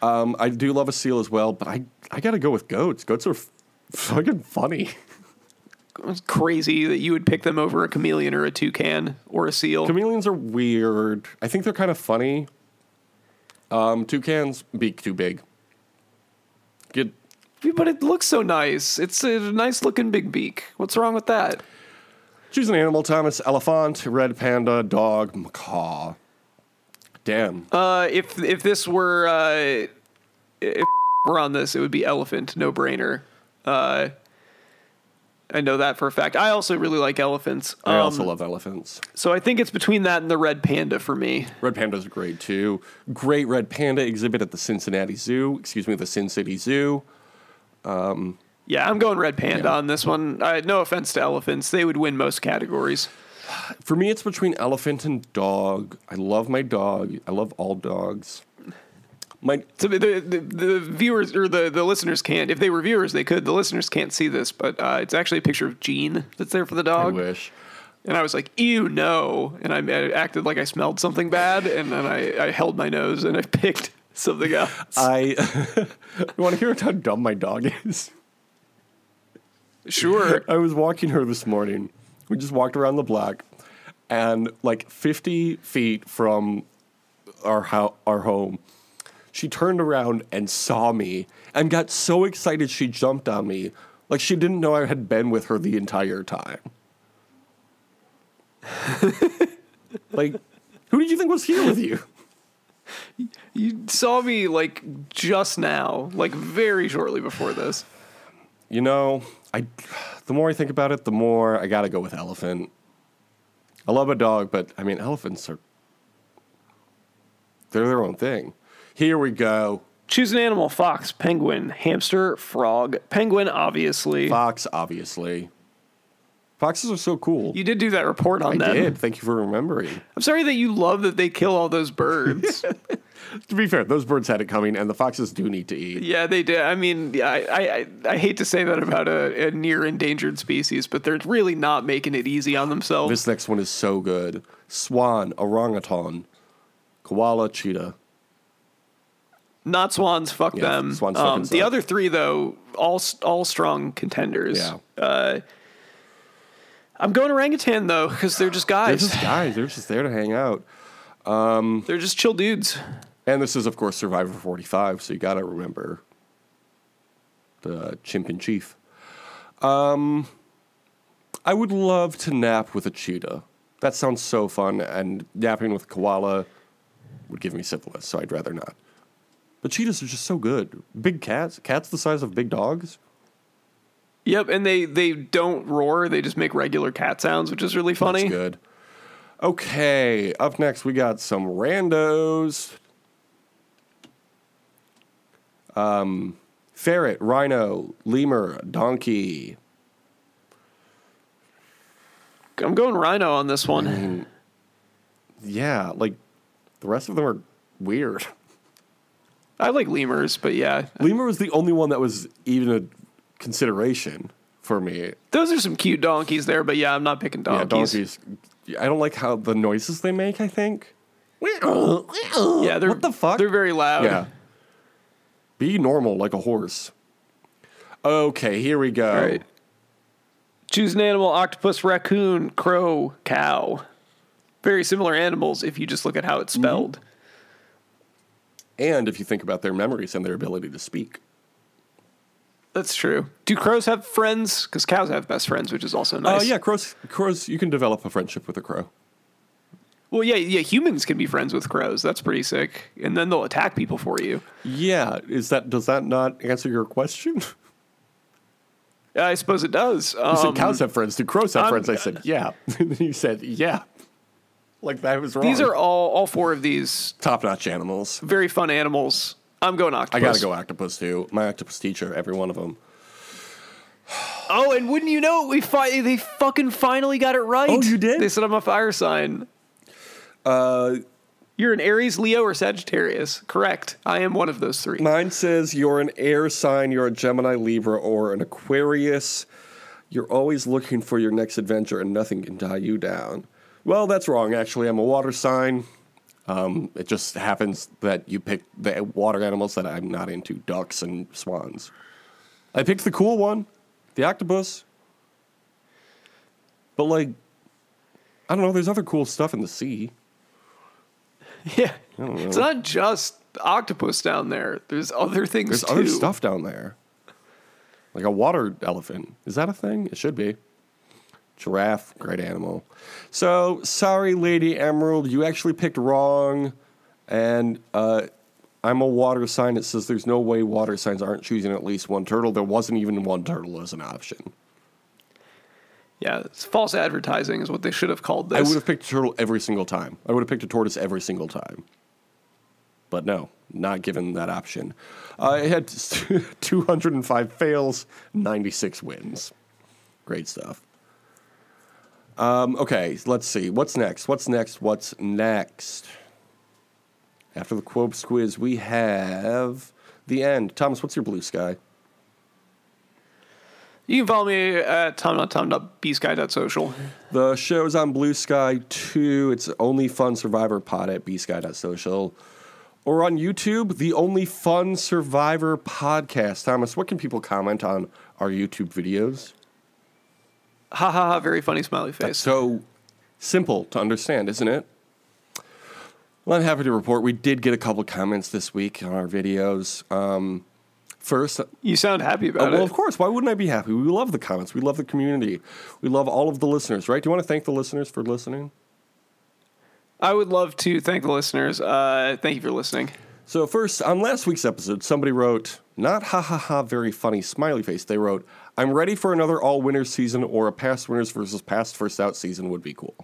Um, I do love a seal as well, but I I gotta go with goats. Goats are f- fucking funny. it's crazy that you would pick them over a chameleon or a toucan or a seal. Chameleons are weird. I think they're kind of funny. Um, toucans, beak too big. Get but it looks so nice. It's a nice looking big beak. What's wrong with that? Choose an animal, Thomas. Elephant, red panda, dog, macaw. Damn. Uh, if if this were uh, if we're on this, it would be elephant, no brainer. Uh, I know that for a fact. I also really like elephants. I Um, also love elephants. so I think it's between that and the red panda for me. Red pandas are great too. Great red panda exhibit at the Cincinnati Zoo. Excuse me, the Sin City Zoo. Yeah, I'm going red panda Yeah. on this one. Uh, no offense to elephants, they would win most categories. For me, it's between elephant and dog. I love my dog. I love all dogs. My So the, the, the viewers or the, the listeners can't. If they were viewers, they could. The listeners can't see this, but uh, it's actually a picture of Jean that's there for the I dog. wish. And I was like, "Ew, no!" And I, I acted like I smelled something bad, and then I, I held my nose and I picked something else. I you want to hear how dumb my dog is? Sure. I was walking her this morning. We just walked around the block, and like 50 feet from our ho- our home, she turned around and saw me and got so excited she jumped on me, like she didn't know I had been with her the entire time. like, who did you think was here with you? You saw me like just now, like very shortly before this. You know, I the more I think about it, the more I gotta go with elephant. I love a dog, but I mean elephants are they're their own thing. Here we go. Choose an animal: fox, penguin, hamster, frog. Penguin, obviously. Fox, obviously. Foxes are so cool. You did do that report on I them. did. Thank you for remembering. I'm sorry that you love that they kill all those birds. To be fair, those birds had it coming, and the foxes do need to eat. yeah, they did. I mean, I, I, I- hate to say that about a, a near endangered species, but they're really not making it easy on themselves. This next one is so good. Swan, orangutan, koala, cheetah. Not swans. Fuck Yeah, them. swans um, the other three, though, all all strong contenders. Yeah. I'm going orangutan though, because they're just guys. They're just guys. They're just there to hang out. They're just chill dudes. And this is, of course, Survivor 45, so you got to remember the chimp in chief. Um, I would love to nap with a cheetah. That sounds so fun, and napping with a koala would give me syphilis, so I'd rather not. But cheetahs are just so good. Big cats, cats the size of big dogs. Yep, and they they don't roar; they just make regular cat sounds, which is really funny. That's good. Okay, up next we got some randos. Um, ferret, rhino, lemur, donkey. I'm going rhino on this one. Yeah, like the rest of them are weird. I like lemurs, but yeah, Lemur was the only one that was even a consideration for me. those are some cute donkeys there. But yeah, I'm not picking Yeah, donkeys. donkeys. I don't like how the noises they make. I think. Yeah, they're What the fuck? They're very loud. Yeah. Be normal like a horse. Okay, here we go. Right. Choose an animal: octopus, raccoon, crow, cow. Very similar animals if you just look at how it's mm-hmm. spelled. And if you think about their memories and their ability to speak. That's true. Do crows have friends? Because cows have best friends, which is also nice. Oh, nice. yeah, crows, crows, you can develop a friendship with a crow. Well, yeah, yeah. Humans can be friends with crows. That's pretty sick. And then they'll attack people for you. Yeah, is that does that not answer your question? Yeah, I suppose it does. You Um, said cows have friends. Do crows have I'm- friends? I said, yeah. and then you said, yeah. Like that was wrong. these are all all four of these top notch animals. very fun animals. I'm going octopus. I gotta go octopus too. My octopus teacher, every one of them. Oh, and wouldn't you know it, we fi- they fucking finally got it right. Oh, you did? They said I'm a fire sign. Uh, You're an Aries, Leo, or Sagittarius. Correct. I am one of those three. mine says you're an air sign, you're a Gemini, Libra, or an Aquarius. You're always looking for your next adventure, and nothing can tie you down. Well, that's wrong. Actually, I'm a water sign. Um, it just happens that you pick the water animals that I'm not into: ducks and swans. I picked the cool one, the octopus. But like, I don't know. There's other cool stuff in the sea. Yeah, it's not just octopus down there. There's other things There's too. other stuff down there. Like a water elephant. Is that a thing? It should be. Giraffe, great animal. So, sorry, Lady Emerald, you actually picked wrong. And uh, I'm a water sign that says there's no way water signs aren't choosing at least one turtle. There wasn't even one turtle as an option. Yeah, it's false advertising is what they should have called this. I would have picked a turtle every single time. I would have picked a tortoise every single time. But no, not given that option. Uh, it had 205 fails, 96 wins. Great stuff. Um, okay, let's see. What's next? What's next? What's next? After the Quobes quiz, we have the end. Thomas, what's your blue sky? You can follow me at tom.tom.bsky.social. The show's on Blue Sky 2. It's Only Fun Survivor Pod at bsky.social. Or on YouTube, the Only Fun Survivor Podcast. Thomas, what can people comment on our YouTube videos? Ha ha ha, very funny smiley face. So simple to understand, isn't it? Well, I'm happy to report we did get a couple comments this week on our videos. Um, first, you sound happy about well, it. Well, of course. Why wouldn't I be happy? We love the comments. We love the community. We love all of the listeners, right? Do you want to thank the listeners for listening? I would love to thank the listeners. Uh, thank you for listening. So, first, on last week's episode, somebody wrote, not ha ha ha, very funny smiley face. They wrote, I'm ready for another all winners season or a past winners versus past first out season would be cool.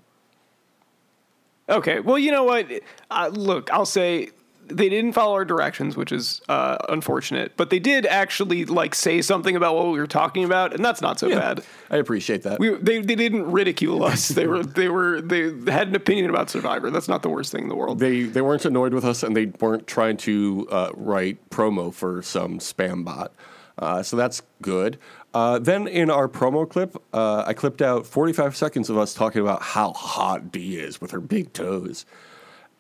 Okay, well, you know what? Uh, look, I'll say they didn't follow our directions, which is uh, unfortunate. But they did actually like say something about what we were talking about, and that's not so bad. I appreciate that. We, they, they didn't ridicule us. They were they were they had an opinion about Survivor. That's not the worst thing in the world. they they weren't annoyed with us and they weren't trying to uh, write promo for some spam bot. Uh, so that's good. Uh, then in our promo clip, uh, I clipped out 45 seconds of us talking about how hot Dee is with her big toes.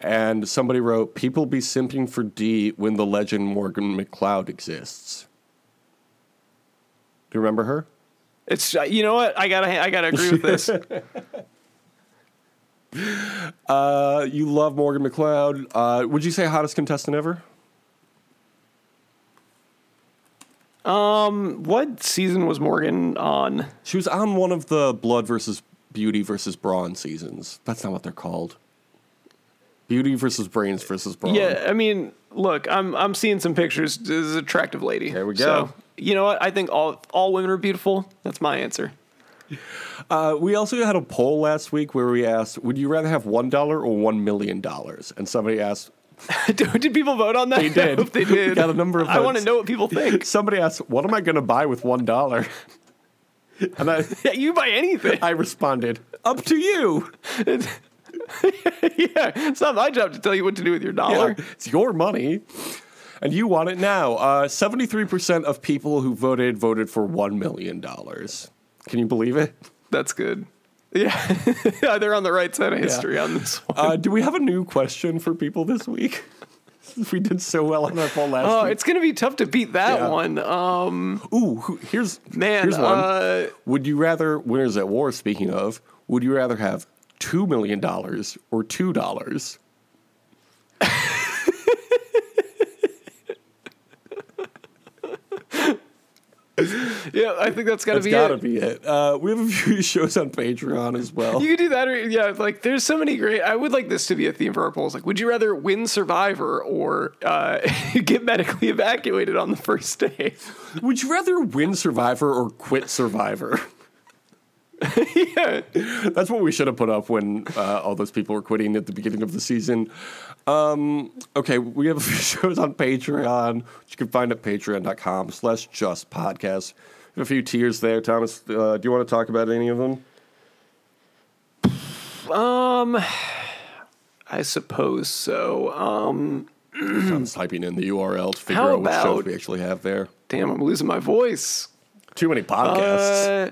And somebody wrote, People be simping for Dee when the legend Morgan McLeod exists. Do you remember her? It's uh, you know what I gotta I gotta agree with this. Uh, you love Morgan McLeod. Uh, would you say hottest contestant ever? What season was Morgan on? She was on one of the Blood versus Beauty versus Brawn seasons. That's not what they're called. Beauty versus Brains versus Brawn. Yeah, I mean, look, I'm I'm seeing some pictures. This is an attractive lady. There we go. So, you know what? I think all all women are beautiful. That's my answer. Uh, we also had a poll last week where we asked, "Would you rather have one dollar or one million dollars?" And somebody asked, did people vote on that? They did. They did. We got a number of I want to know what people think. somebody asked, "What am I going to buy with one dollar?" And I, yeah, you buy anything. I responded, "Up to you. yeah, it's not my job to tell you what to do with your dollar. Yeah, it's your money." And you want it now. Uh, 73% of people who voted voted for $1 million. Can you believe it? That's good. Yeah, Yeah, they're on the right side of history on this one. Uh, do we have a new question for people this week? we did so well on our poll last Oh, week. it's gonna be tough to beat that Yeah. one. Um, Ooh, here's man, Here's one. uh, would you rather winners at war? Speaking of, would you rather have two million dollars or two dollars? yeah, I think that's gotta That's be gotta it. be it. Uh, we have a few shows on Patreon as well. You could do that, or yeah, like there's so many great. I would like this to be a theme for our polls. Like, would you rather win Survivor or uh, get medically evacuated on the first day? Would you rather win Survivor or quit Survivor? yeah, That's what we should have put up when uh, all those people were quitting at the beginning of the season. Um, okay, we have a few shows on Patreon, which you can find at patreon.com slash just podcast. A few tiers there. Thomas, uh, do you want to talk about any of them? Um, I suppose so. Um, Thomas typing in the URL to figure How out which shows we actually have there. damn, I'm losing my voice. Too many podcasts. Uh,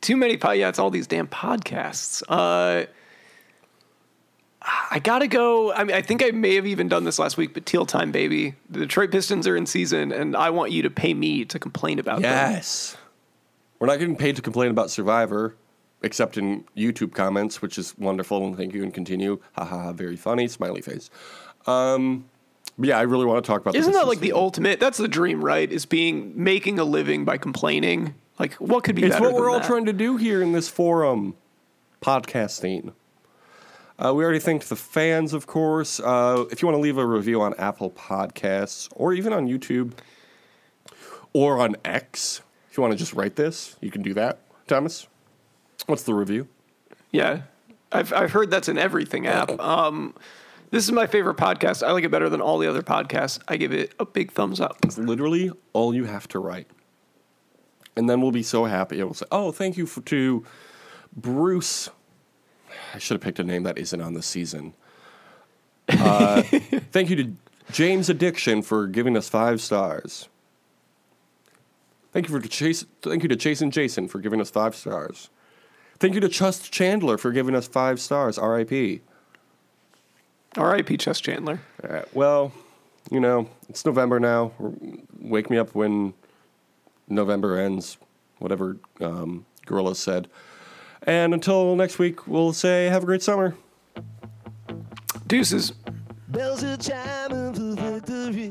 too many pod. Yeah, it's all these damn podcasts. Uh, I gotta go. I mean, I think I may have even done this last week, but Teal Time, baby. The Detroit Pistons are in season, and I want you to pay me to complain about them. yes. We're not getting paid to complain about Survivor. except in YouTube comments, which is wonderful, and thank you and continue. Ha ha ha, very funny, smiley face. Um, but yeah, I really want to talk about. This. Isn't that like the ultimate? That's the dream, right? Is being making a living by complaining. Like, what could be It's what we're all that? trying to do here in this forum, podcasting. Uh, we already thanked the fans, of course. Uh, if you want to leave a review on Apple Podcasts or even on YouTube or on X, if you want to just write this, you can do that. Thomas, what's the review? Yeah, I've I've heard that's an everything app. Um, this is my favorite podcast. I like it better than all the other podcasts. I give it a big thumbs up. It's literally all you have to write. And then we'll be so happy. We'll say, oh, thank you for, to Bruce. I should have picked a name that isn't on the season. Uh, thank you to James Addiction for giving us five stars. Thank you for Chase. Thank you to Chase and Jason for giving us five stars. Thank you to Trust Chandler for giving us five stars. R.I.P. R.I.P. Chess Chandler. All right. Well, you know, it's November now. Wake me up when November ends, whatever um, Gorilla said. And until next week, we'll say have a great summer. Deuces. Bells are chiming for victory.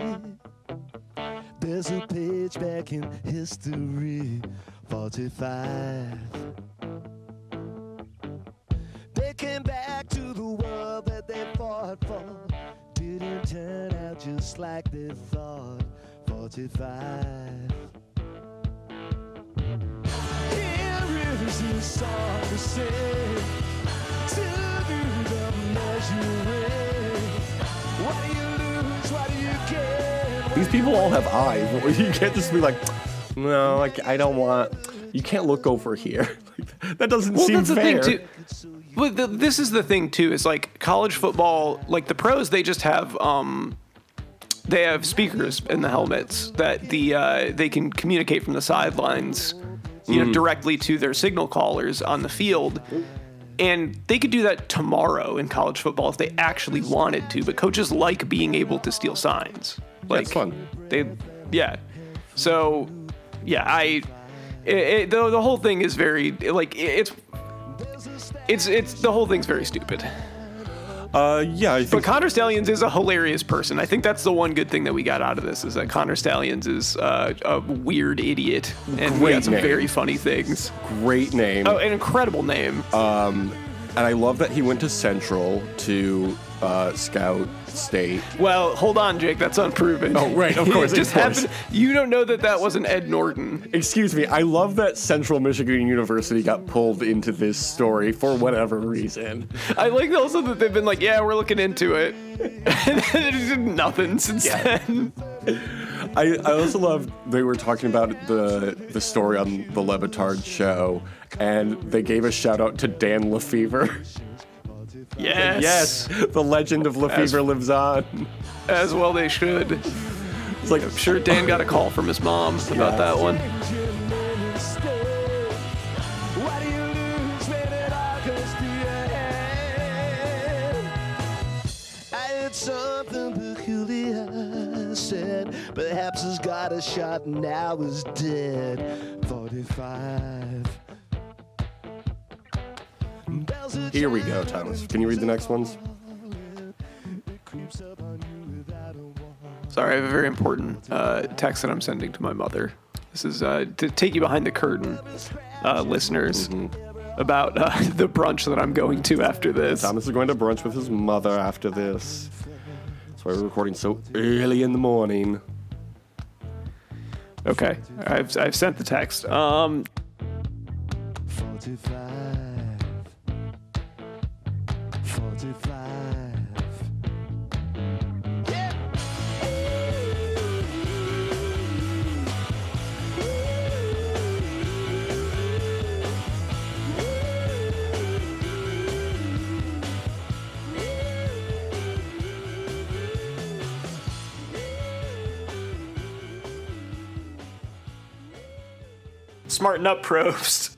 There's a page back in history. 45. They came back to the world that they fought for. Didn't turn out just like they thought. 45. Here is a song to sing. To do the measuring. What do you lose? What do you gain? These people all have eyes. You can't just be like, no, like I don't want. You can't look over here. that doesn't Well, seem that's the fair. thing too. But the, this is the thing too. Is like college football. Like the pros, they just have um, they have speakers in the helmets that the uh, they can communicate from the sidelines, you Mm. know, directly to their signal callers on the field. And they could do that tomorrow in college football if they actually wanted to. But coaches like being able to steal signs. Like it's fun. They, yeah. So, yeah, I. It, it, the, the whole thing is very like it- it's it's it's the whole thing's very stupid. Uh, yeah, I But think Connor Stalions is a hilarious person. I think that's the one good thing that we got out of this is that Connor Stalions is uh, a weird idiot and we Great got some name. very funny things. great name. Oh, an incredible name. and I love that he went to Central to uh, scout state. well, hold on, Jake. That's unproven. Oh, right, of course, it just course. happened. You don't know that that wasn't Ed Norton. Excuse me, I love that Central Michigan University got pulled into this story for whatever reason. I like also that they've been like, yeah, we're looking into it, and then did nothing since then. I, I also love they were talking about the the story on the Le Batard show, and they gave a shout out to Dan Lefevre. Yes. yes, the legend of Lefevre As- lives on. As well they should. It's like I'm sure Dan got a call from his mom about that one. What do you lose when it all goes through your head? I heard something peculiar said. Perhaps he's got a shot and now is dead. 45. Here we go, Thomas. Can you read the next ones? creeps up on you without a warning. Sorry, I have a very important uh, text that I'm sending to my mother. This is uh, to take you behind the curtain, uh, listeners, about uh, the brunch that I'm going to after this. Thomas is going to brunch with his mother after this. That's why we're recording so early in the morning. Okay, I've, I've sent the text. Um, 45. 45. Smarten up, Probst.